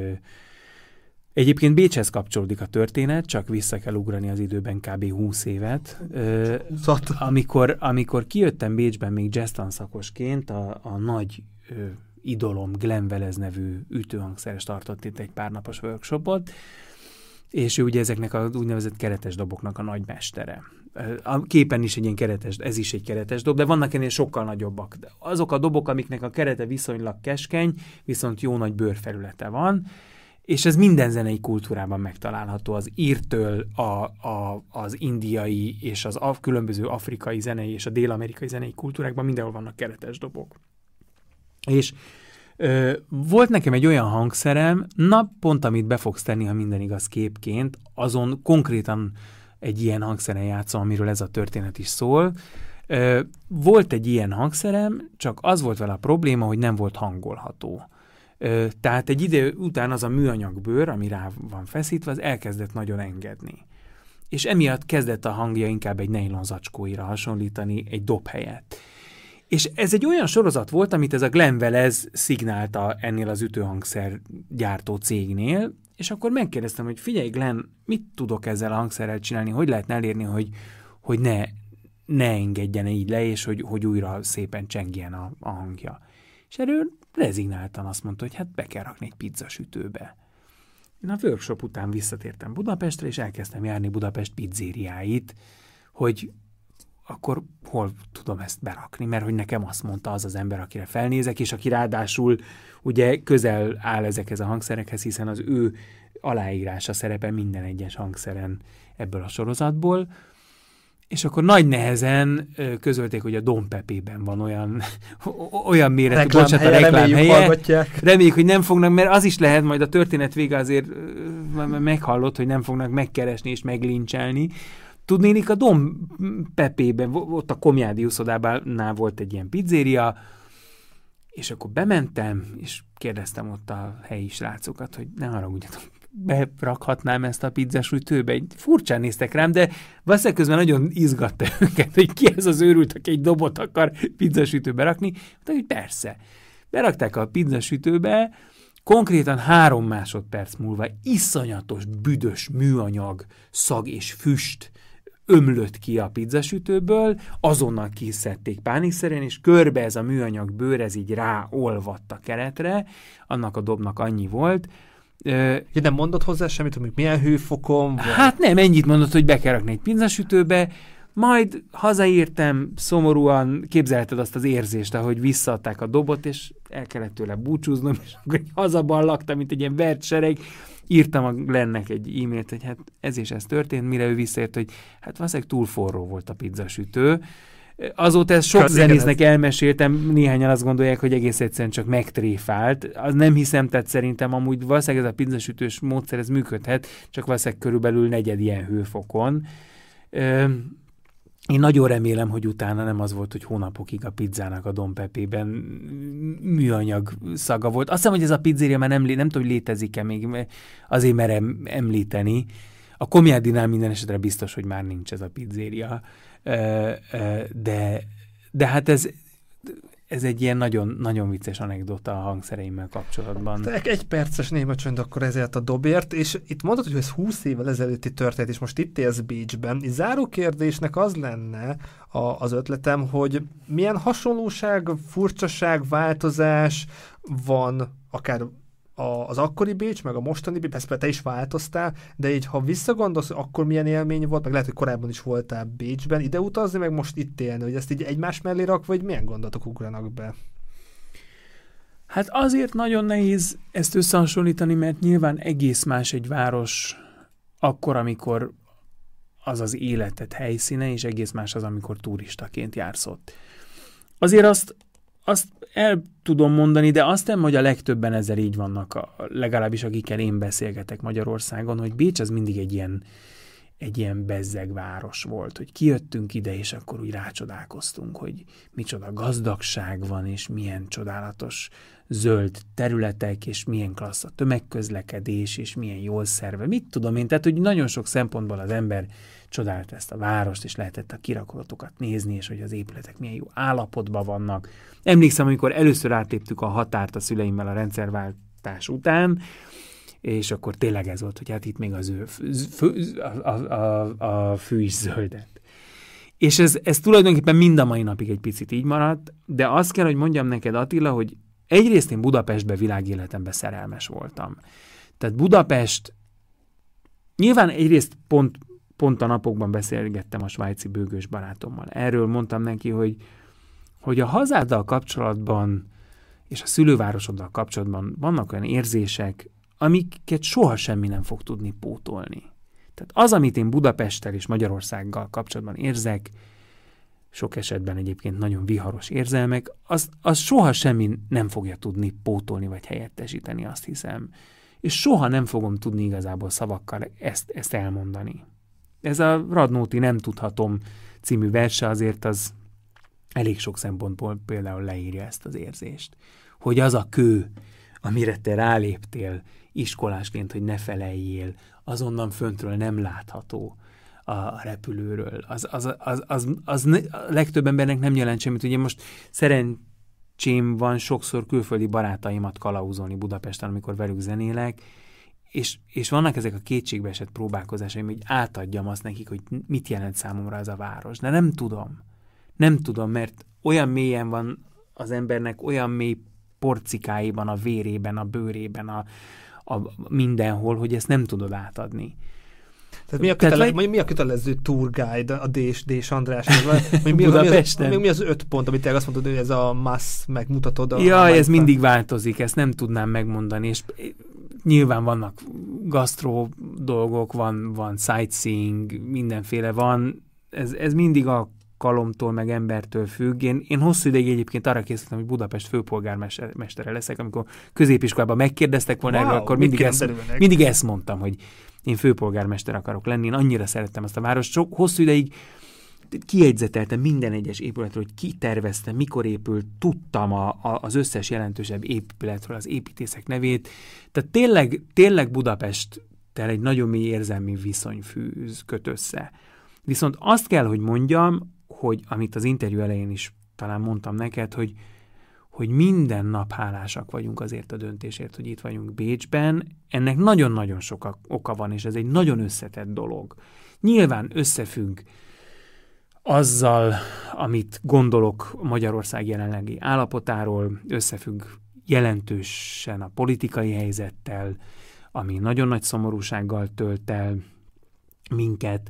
S2: Egyébként Bécshez kapcsolódik a történet, csak vissza kell ugrani az időben kb. 20 évet. Ö, amikor, amikor kijöttem Bécsben még jazz szakosként, a, a nagy ö, idolom Glenn Velez nevű ütőhangszeres tartott itt egy párnapos workshopot, és ő ugye ezeknek a úgynevezett keretes doboknak a nagymestere. A képen is egy ilyen keretes, ez is egy keretes dob, de vannak ennél sokkal nagyobbak. Azok a dobok, amiknek a kerete viszonylag keskeny, viszont jó nagy bőrfelülete van, és ez minden zenei kultúrában megtalálható, az írtől a, a, az indiai és az af, különböző afrikai zenei és a dél-amerikai zenei kultúrákban mindenhol vannak keretes dobok. És Ö, volt nekem egy olyan hangszerem, na pont amit be fogsz tenni, ha minden igaz képként, azon konkrétan egy ilyen hangszeren játszom, amiről ez a történet is szól. Ö, volt egy ilyen hangszerem, csak az volt vele a probléma, hogy nem volt hangolható. Tehát egy idő után az a műanyag bőr, ami rá van feszítve, az elkezdett nagyon engedni. És emiatt kezdett a hangja inkább egy nylon zacskóira hasonlítani, egy dob helyett. És ez egy olyan sorozat volt, amit ez a Glenn Velez szignálta ennél az ütőhangszer gyártó cégnél, és akkor megkérdeztem, hogy figyelj Glenn, mit tudok ezzel a hangszerrel csinálni, hogy lehetne elérni, hogy, hogy ne, ne engedjen így le, és hogy, hogy újra szépen csengjen a, a hangja. És erről rezignáltan azt mondta, hogy hát be kell rakni egy pizzasütőbe. Én a workshop után visszatértem Budapestre, és elkezdtem járni Budapest pizzériáit, hogy akkor hol tudom ezt berakni, mert hogy nekem azt mondta az az ember, akire felnézek, és aki ráadásul ugye közel áll ezekhez a hangszerekhez, hiszen az ő aláírása szerepel minden egyes hangszeren ebből a sorozatból, és akkor nagy nehezen közölték, hogy a Dompepében van olyan, olyan méretű,
S1: reklám
S2: bocsánat, a reklám helye. Reméljük, hogy nem fognak, mert az is lehet, majd a történet vége azért meghallott, hogy nem fognak megkeresni és meglincselni. Tudnélik a Dom Pepében, ott a Komjádi uszodában volt egy ilyen pizzéria, és akkor bementem, és kérdeztem ott a helyi srácokat, hogy ne haragudjatok, berakhatnám ezt a pizzasújtőbe. Egy furcsán néztek rám, de valószínűleg közben nagyon izgatta őket, hogy ki ez az őrült, aki egy dobot akar pizzasütőbe rakni. De hogy persze. Berakták a pizzasütőbe, konkrétan három másodperc múlva iszonyatos, büdös műanyag, szag és füst ömlött ki a pizzasütőből, azonnal kiszedték pánikszerűen, és körbe ez a műanyag bőr, ez így ráolvadt a keretre, annak a dobnak annyi volt,
S1: Uh, nem mondott hozzá semmit, hogy milyen hőfokon?
S2: Vagy? Hát nem, ennyit mondott, hogy be kell rakni egy pizzasütőbe, majd hazaírtam szomorúan, képzelheted azt az érzést, ahogy visszaadták a dobot, és el kellett tőle búcsúznom, és akkor hazaballaktam, mint egy ilyen vert sereg, írtam a Glennek egy e-mailt, hogy hát ez és ez történt, mire ő visszaért, hogy hát valószínűleg túl forró volt a pizzasütő. Azóta ezt sok zenésznek elmeséltem, néhányan azt gondolják, hogy egész egyszerűen csak megtréfált. Az nem hiszem, tehát szerintem amúgy valószínűleg ez a pizzasütős módszer, ez működhet, csak valószínűleg körülbelül negyed ilyen hőfokon. Én nagyon remélem, hogy utána nem az volt, hogy hónapokig a pizzának a Don Pepében műanyag szaga volt. Azt hiszem, hogy ez a pizzéria már nem, nem tudom, hogy létezik-e még, azért merem említeni. A Komiádinál minden esetre biztos, hogy már nincs ez a pizzéria. De, de hát ez, ez egy ilyen nagyon, nagyon vicces anekdota a hangszereimmel kapcsolatban.
S1: Te egy perces néma csönd akkor ezért a dobért, és itt mondod, hogy ez 20 évvel ezelőtti történet, és most itt élsz Bécsben. Így záró kérdésnek az lenne a, az ötletem, hogy milyen hasonlóság, furcsaság, változás van akár a, az akkori Bécs, meg a mostani Bécs, persze te is változtál, de így ha visszagondolsz, akkor milyen élmény volt, meg lehet, hogy korábban is voltál Bécsben, ide utazni, meg most itt élni, hogy ezt így egymás mellé rak, vagy milyen gondolatok ugranak be?
S2: Hát azért nagyon nehéz ezt összehasonlítani, mert nyilván egész más egy város akkor, amikor az az életet helyszíne, és egész más az, amikor turistaként jársz ott. Azért azt, azt el tudom mondani, de azt nem, hogy a legtöbben ezzel így vannak, a, legalábbis akikkel én beszélgetek Magyarországon, hogy Bécs az mindig egy ilyen, egy ilyen bezzeg város volt, hogy kijöttünk ide, és akkor úgy rácsodálkoztunk, hogy micsoda gazdagság van, és milyen csodálatos zöld területek, és milyen klassz a tömegközlekedés, és milyen jól szerve. Mit tudom én, tehát hogy nagyon sok szempontból az ember csodálta ezt a várost, és lehetett a kirakatokat nézni, és hogy az épületek milyen jó állapotban vannak. Emlékszem, amikor először átléptük a határt a szüleimmel a rendszerváltás után, és akkor tényleg ez volt, hogy hát itt még az ő a, a, fű is zöldet. És ez, ez tulajdonképpen mind a mai napig egy picit így maradt, de azt kell, hogy mondjam neked, Attila, hogy egyrészt én Budapestbe világéletemben szerelmes voltam. Tehát Budapest nyilván egyrészt pont pont a napokban beszélgettem a svájci bőgős barátommal. Erről mondtam neki, hogy, hogy a hazáddal kapcsolatban és a szülővárosoddal kapcsolatban vannak olyan érzések, amiket soha semmi nem fog tudni pótolni. Tehát az, amit én Budapesttel és Magyarországgal kapcsolatban érzek, sok esetben egyébként nagyon viharos érzelmek, az, az soha semmi nem fogja tudni pótolni vagy helyettesíteni, azt hiszem. És soha nem fogom tudni igazából szavakkal ezt, ezt elmondani. Ez a Radnóti Nem tudhatom című verse azért az elég sok szempontból például leírja ezt az érzést. Hogy az a kő, amire te ráléptél iskolásként, hogy ne feleljél, azonnan föntről nem látható a repülőről. Az, az, az, az, az a legtöbb embernek nem jelent semmit. Ugye most szerencsém van sokszor külföldi barátaimat kalauzolni Budapesten, amikor velük zenélek, és, és vannak ezek a kétségbeesett próbálkozásaim, hogy átadjam azt nekik, hogy mit jelent számomra ez a város. De nem tudom. Nem tudom, mert olyan mélyen van az embernek, olyan mély porcikáiban, a vérében, a bőrében, a, a mindenhol, hogy ezt nem tudod átadni.
S1: Tehát mi a, kötele, Tehát, vagy... mi a kötelező tour guide a Dés, Dés András? mi, mi,
S2: Budapesten?
S1: Mi, mi, az öt pont, amit te azt mondod, hogy ez a massz megmutatod? A
S2: ja, ez mindig változik, ezt nem tudnám megmondani, és nyilván vannak gasztró dolgok, van, van sightseeing, mindenféle van, ez, ez mindig a kalomtól, meg embertől függ. Én, én hosszú ideig egyébként arra készítettem, hogy Budapest főpolgármestere leszek, amikor középiskolában megkérdeztek volna wow, erről, akkor mindig ezt, mindig ezt mondtam, hogy én főpolgármester akarok lenni, én annyira szerettem azt a várost. Sok, hosszú ideig kiegyzeteltem minden egyes épületről, hogy ki tervezte, mikor épült, tudtam a, a, az összes jelentősebb épületről az építészek nevét. Tehát tényleg, tényleg Budapest egy nagyon mély érzelmi viszony fűz, köt össze. Viszont azt kell, hogy mondjam, hogy amit az interjú elején is talán mondtam neked, hogy, hogy minden nap hálásak vagyunk azért a döntésért, hogy itt vagyunk Bécsben. Ennek nagyon-nagyon sok oka van, és ez egy nagyon összetett dolog. Nyilván összefügg azzal, amit gondolok Magyarország jelenlegi állapotáról, összefügg jelentősen a politikai helyzettel, ami nagyon nagy szomorúsággal tölt el minket,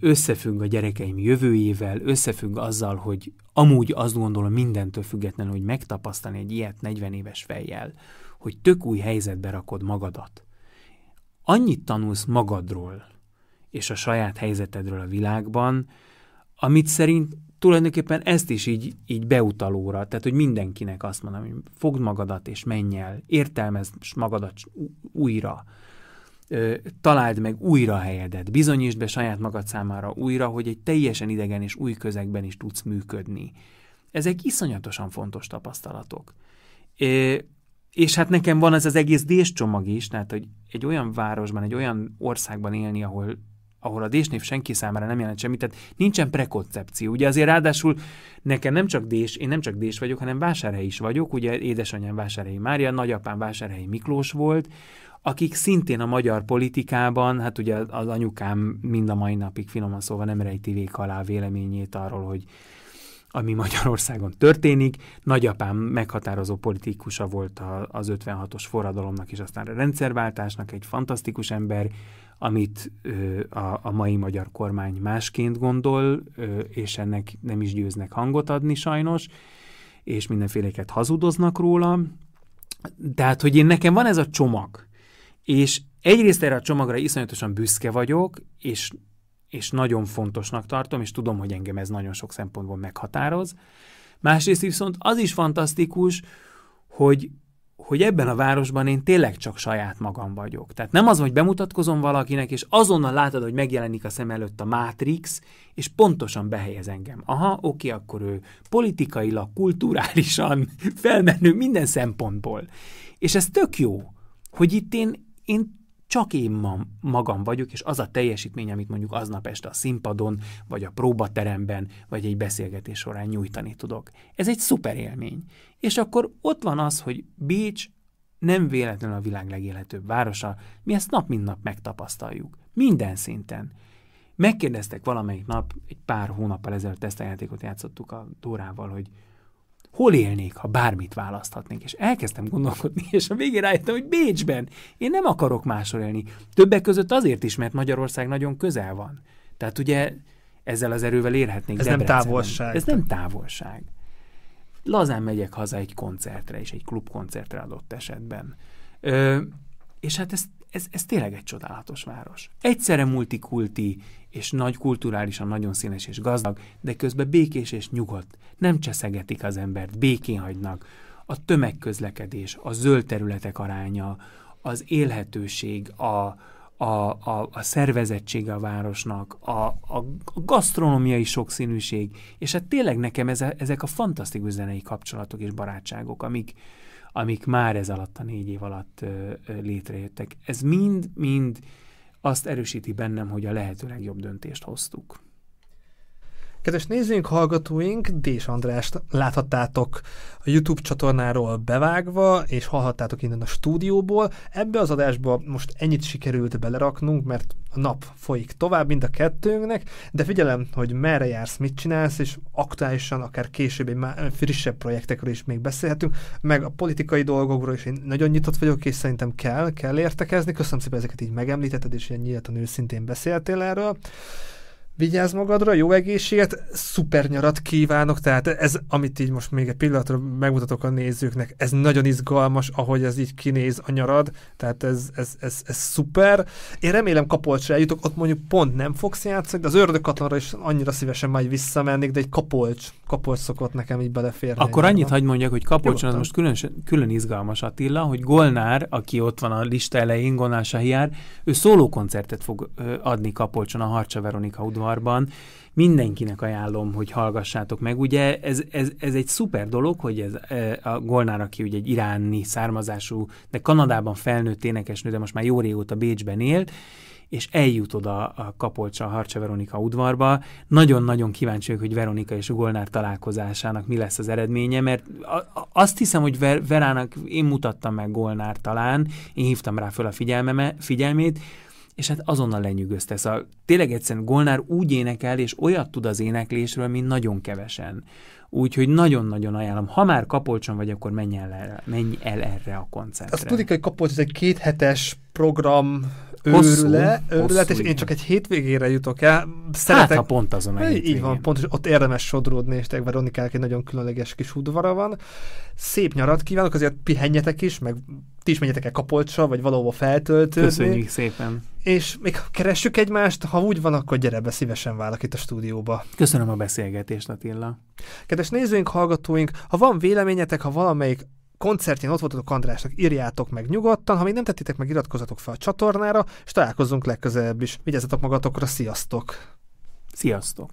S2: összefügg a gyerekeim jövőjével, összefügg azzal, hogy amúgy azt gondolom mindentől függetlenül, hogy megtapasztalni egy ilyet 40 éves fejjel, hogy tök új helyzetbe rakod magadat. Annyit tanulsz magadról és a saját helyzetedről a világban, amit szerint tulajdonképpen ezt is így, így beutalóra, tehát hogy mindenkinek azt mondom, hogy fogd magadat és menj el, értelmezd magadat újra, találd meg újra helyedet, bizonyítsd be saját magad számára újra, hogy egy teljesen idegen és új közegben is tudsz működni. Ezek iszonyatosan fontos tapasztalatok. És hát nekem van ez az egész déscsomag is, tehát hogy egy olyan városban, egy olyan országban élni, ahol ahol a désnév senki számára nem jelent semmit, tehát nincsen prekoncepció. Ugye azért ráadásul nekem nem csak dés, én nem csak dés vagyok, hanem vásárhely is vagyok, ugye édesanyám vásárhelyi Mária, nagyapám vásárhelyi Miklós volt, akik szintén a magyar politikában, hát ugye az anyukám mind a mai napig finoman szóval nem rejti vék alá véleményét arról, hogy ami Magyarországon történik. Nagyapám meghatározó politikusa volt az 56-os forradalomnak és aztán a rendszerváltásnak, egy fantasztikus ember, amit a, a mai magyar kormány másként gondol, és ennek nem is győznek hangot adni sajnos, és mindenféleket hazudoznak róla. Tehát, hogy én nekem van ez a csomag, és egyrészt erre a csomagra iszonyatosan büszke vagyok, és, és nagyon fontosnak tartom, és tudom, hogy engem ez nagyon sok szempontból meghatároz. Másrészt viszont az is fantasztikus, hogy hogy ebben a városban én tényleg csak saját magam vagyok. Tehát nem az, hogy bemutatkozom valakinek, és azonnal látod, hogy megjelenik a szem előtt a Matrix, és pontosan behelyez engem. Aha, oké, akkor ő politikailag, kulturálisan felmenő minden szempontból. És ez tök jó, hogy itt én, én csak én ma, magam vagyok, és az a teljesítmény, amit mondjuk aznap este a színpadon, vagy a próbateremben, vagy egy beszélgetés során nyújtani tudok. Ez egy szuper élmény. És akkor ott van az, hogy Bécs nem véletlenül a világ legélhetőbb városa, mi ezt nap mint nap megtapasztaljuk. Minden szinten. Megkérdeztek valamelyik nap, egy pár hónappal ezelőtt teszteljátékot játszottuk a Dórával, hogy hol élnék, ha bármit választhatnék. És elkezdtem gondolkodni, és a végén rájöttem, hogy Bécsben. Én nem akarok máshol élni. Többek között azért is, mert Magyarország nagyon közel van. Tehát ugye ezzel az erővel érhetnék
S1: Ez nem távolság.
S2: Ez nem távolság. Lazán megyek haza egy koncertre, és egy klubkoncertre adott esetben. Ö, És hát ez, ez, ez tényleg egy csodálatos város. Egyszerre multikulti, és nagy kulturálisan nagyon színes és gazdag, de közben békés és nyugodt. Nem cseszegetik az embert, békén hagynak. A tömegközlekedés, a zöld területek aránya, az élhetőség, a, a, a, a szervezettsége a városnak, a, a, a gasztronómiai sokszínűség, és hát tényleg nekem ez, ezek a fantasztikus zenei kapcsolatok és barátságok, amik, amik már ez alatt a négy év alatt létrejöttek. Ez mind-mind azt erősíti bennem, hogy a lehető legjobb döntést hoztuk.
S1: Kedves nézőink, hallgatóink, Dés Andrást láthattátok a YouTube csatornáról bevágva, és hallhattátok innen a stúdióból. Ebbe az adásba most ennyit sikerült beleraknunk, mert a nap folyik tovább mind a kettőnknek, de figyelem, hogy merre jársz, mit csinálsz, és aktuálisan, akár később egy frissebb projektekről is még beszélhetünk, meg a politikai dolgokról is én nagyon nyitott vagyok, és szerintem kell, kell értekezni. Köszönöm szépen, ezeket így megemlítetted, és ilyen nyíltan őszintén beszéltél erről vigyázz magadra, jó egészséget, szuper nyarat kívánok, tehát ez, amit így most még egy pillanatra megmutatok a nézőknek, ez nagyon izgalmas, ahogy ez így kinéz a nyarad, tehát ez, ez, ez, ez szuper. Én remélem Kapolcsra eljutok, ott mondjuk pont nem fogsz játszani, de az ördögkatonra is annyira szívesen majd visszamennék, de egy Kapolcs, Kapolcs szokott nekem így beleférni.
S2: Akkor annyit hagyd mondjak, hogy Kapolcson az most külön, külön izgalmas Attila, hogy Golnár, aki ott van a lista elején, Golnár Sahiár, ő szólókoncertet fog adni Kapolcson a Harcsa Veronika udvar udvarban. Mindenkinek ajánlom, hogy hallgassátok meg. Ugye ez, ez, ez egy szuper dolog, hogy ez e, a Golnár, aki ugye egy iráni származású, de Kanadában felnőtt énekesnő, de most már jó régóta Bécsben él, és eljut oda a Kapolcsa, a Harcsa Veronika udvarba. Nagyon-nagyon kíváncsi vagyok, hogy Veronika és Golnár találkozásának mi lesz az eredménye, mert azt hiszem, hogy Ver- Verának én mutattam meg Golnár talán, én hívtam rá föl a figyelmeme, figyelmét, és hát azonnal lenyűgözte. Szóval tényleg egyszerűen Golnár úgy énekel, és olyat tud az éneklésről, mint nagyon kevesen. Úgyhogy nagyon-nagyon ajánlom. Ha már Kapolcson vagy, akkor menj el, erre, menj el erre a koncertre.
S1: Azt tudik, hogy Kapolcs ez egy kéthetes program őrüle, őrület, és én csak egy hétvégére jutok el.
S2: Szeretek, hát, ha pont azon a
S1: Így van, pont, ott érdemes sodródni, és tényleg Veronikának egy nagyon különleges kis udvara van. Szép nyarat kívánok, azért pihenjetek is, meg ti is menjetek el Kapolcsra, vagy valahova feltöltődni.
S2: Köszönjük szépen.
S1: És még keressük egymást, ha úgy van, akkor gyere be, szívesen válok itt a stúdióba.
S2: Köszönöm a beszélgetést, Attila.
S1: Kedves nézőink, hallgatóink, ha van véleményetek, ha valamelyik koncertjén ott voltatok Andrásnak, írjátok meg nyugodtan, ha még nem tettétek meg, iratkozzatok fel a csatornára, és találkozzunk legközelebb is. Vigyázzatok magatokra, sziasztok!
S2: Sziasztok!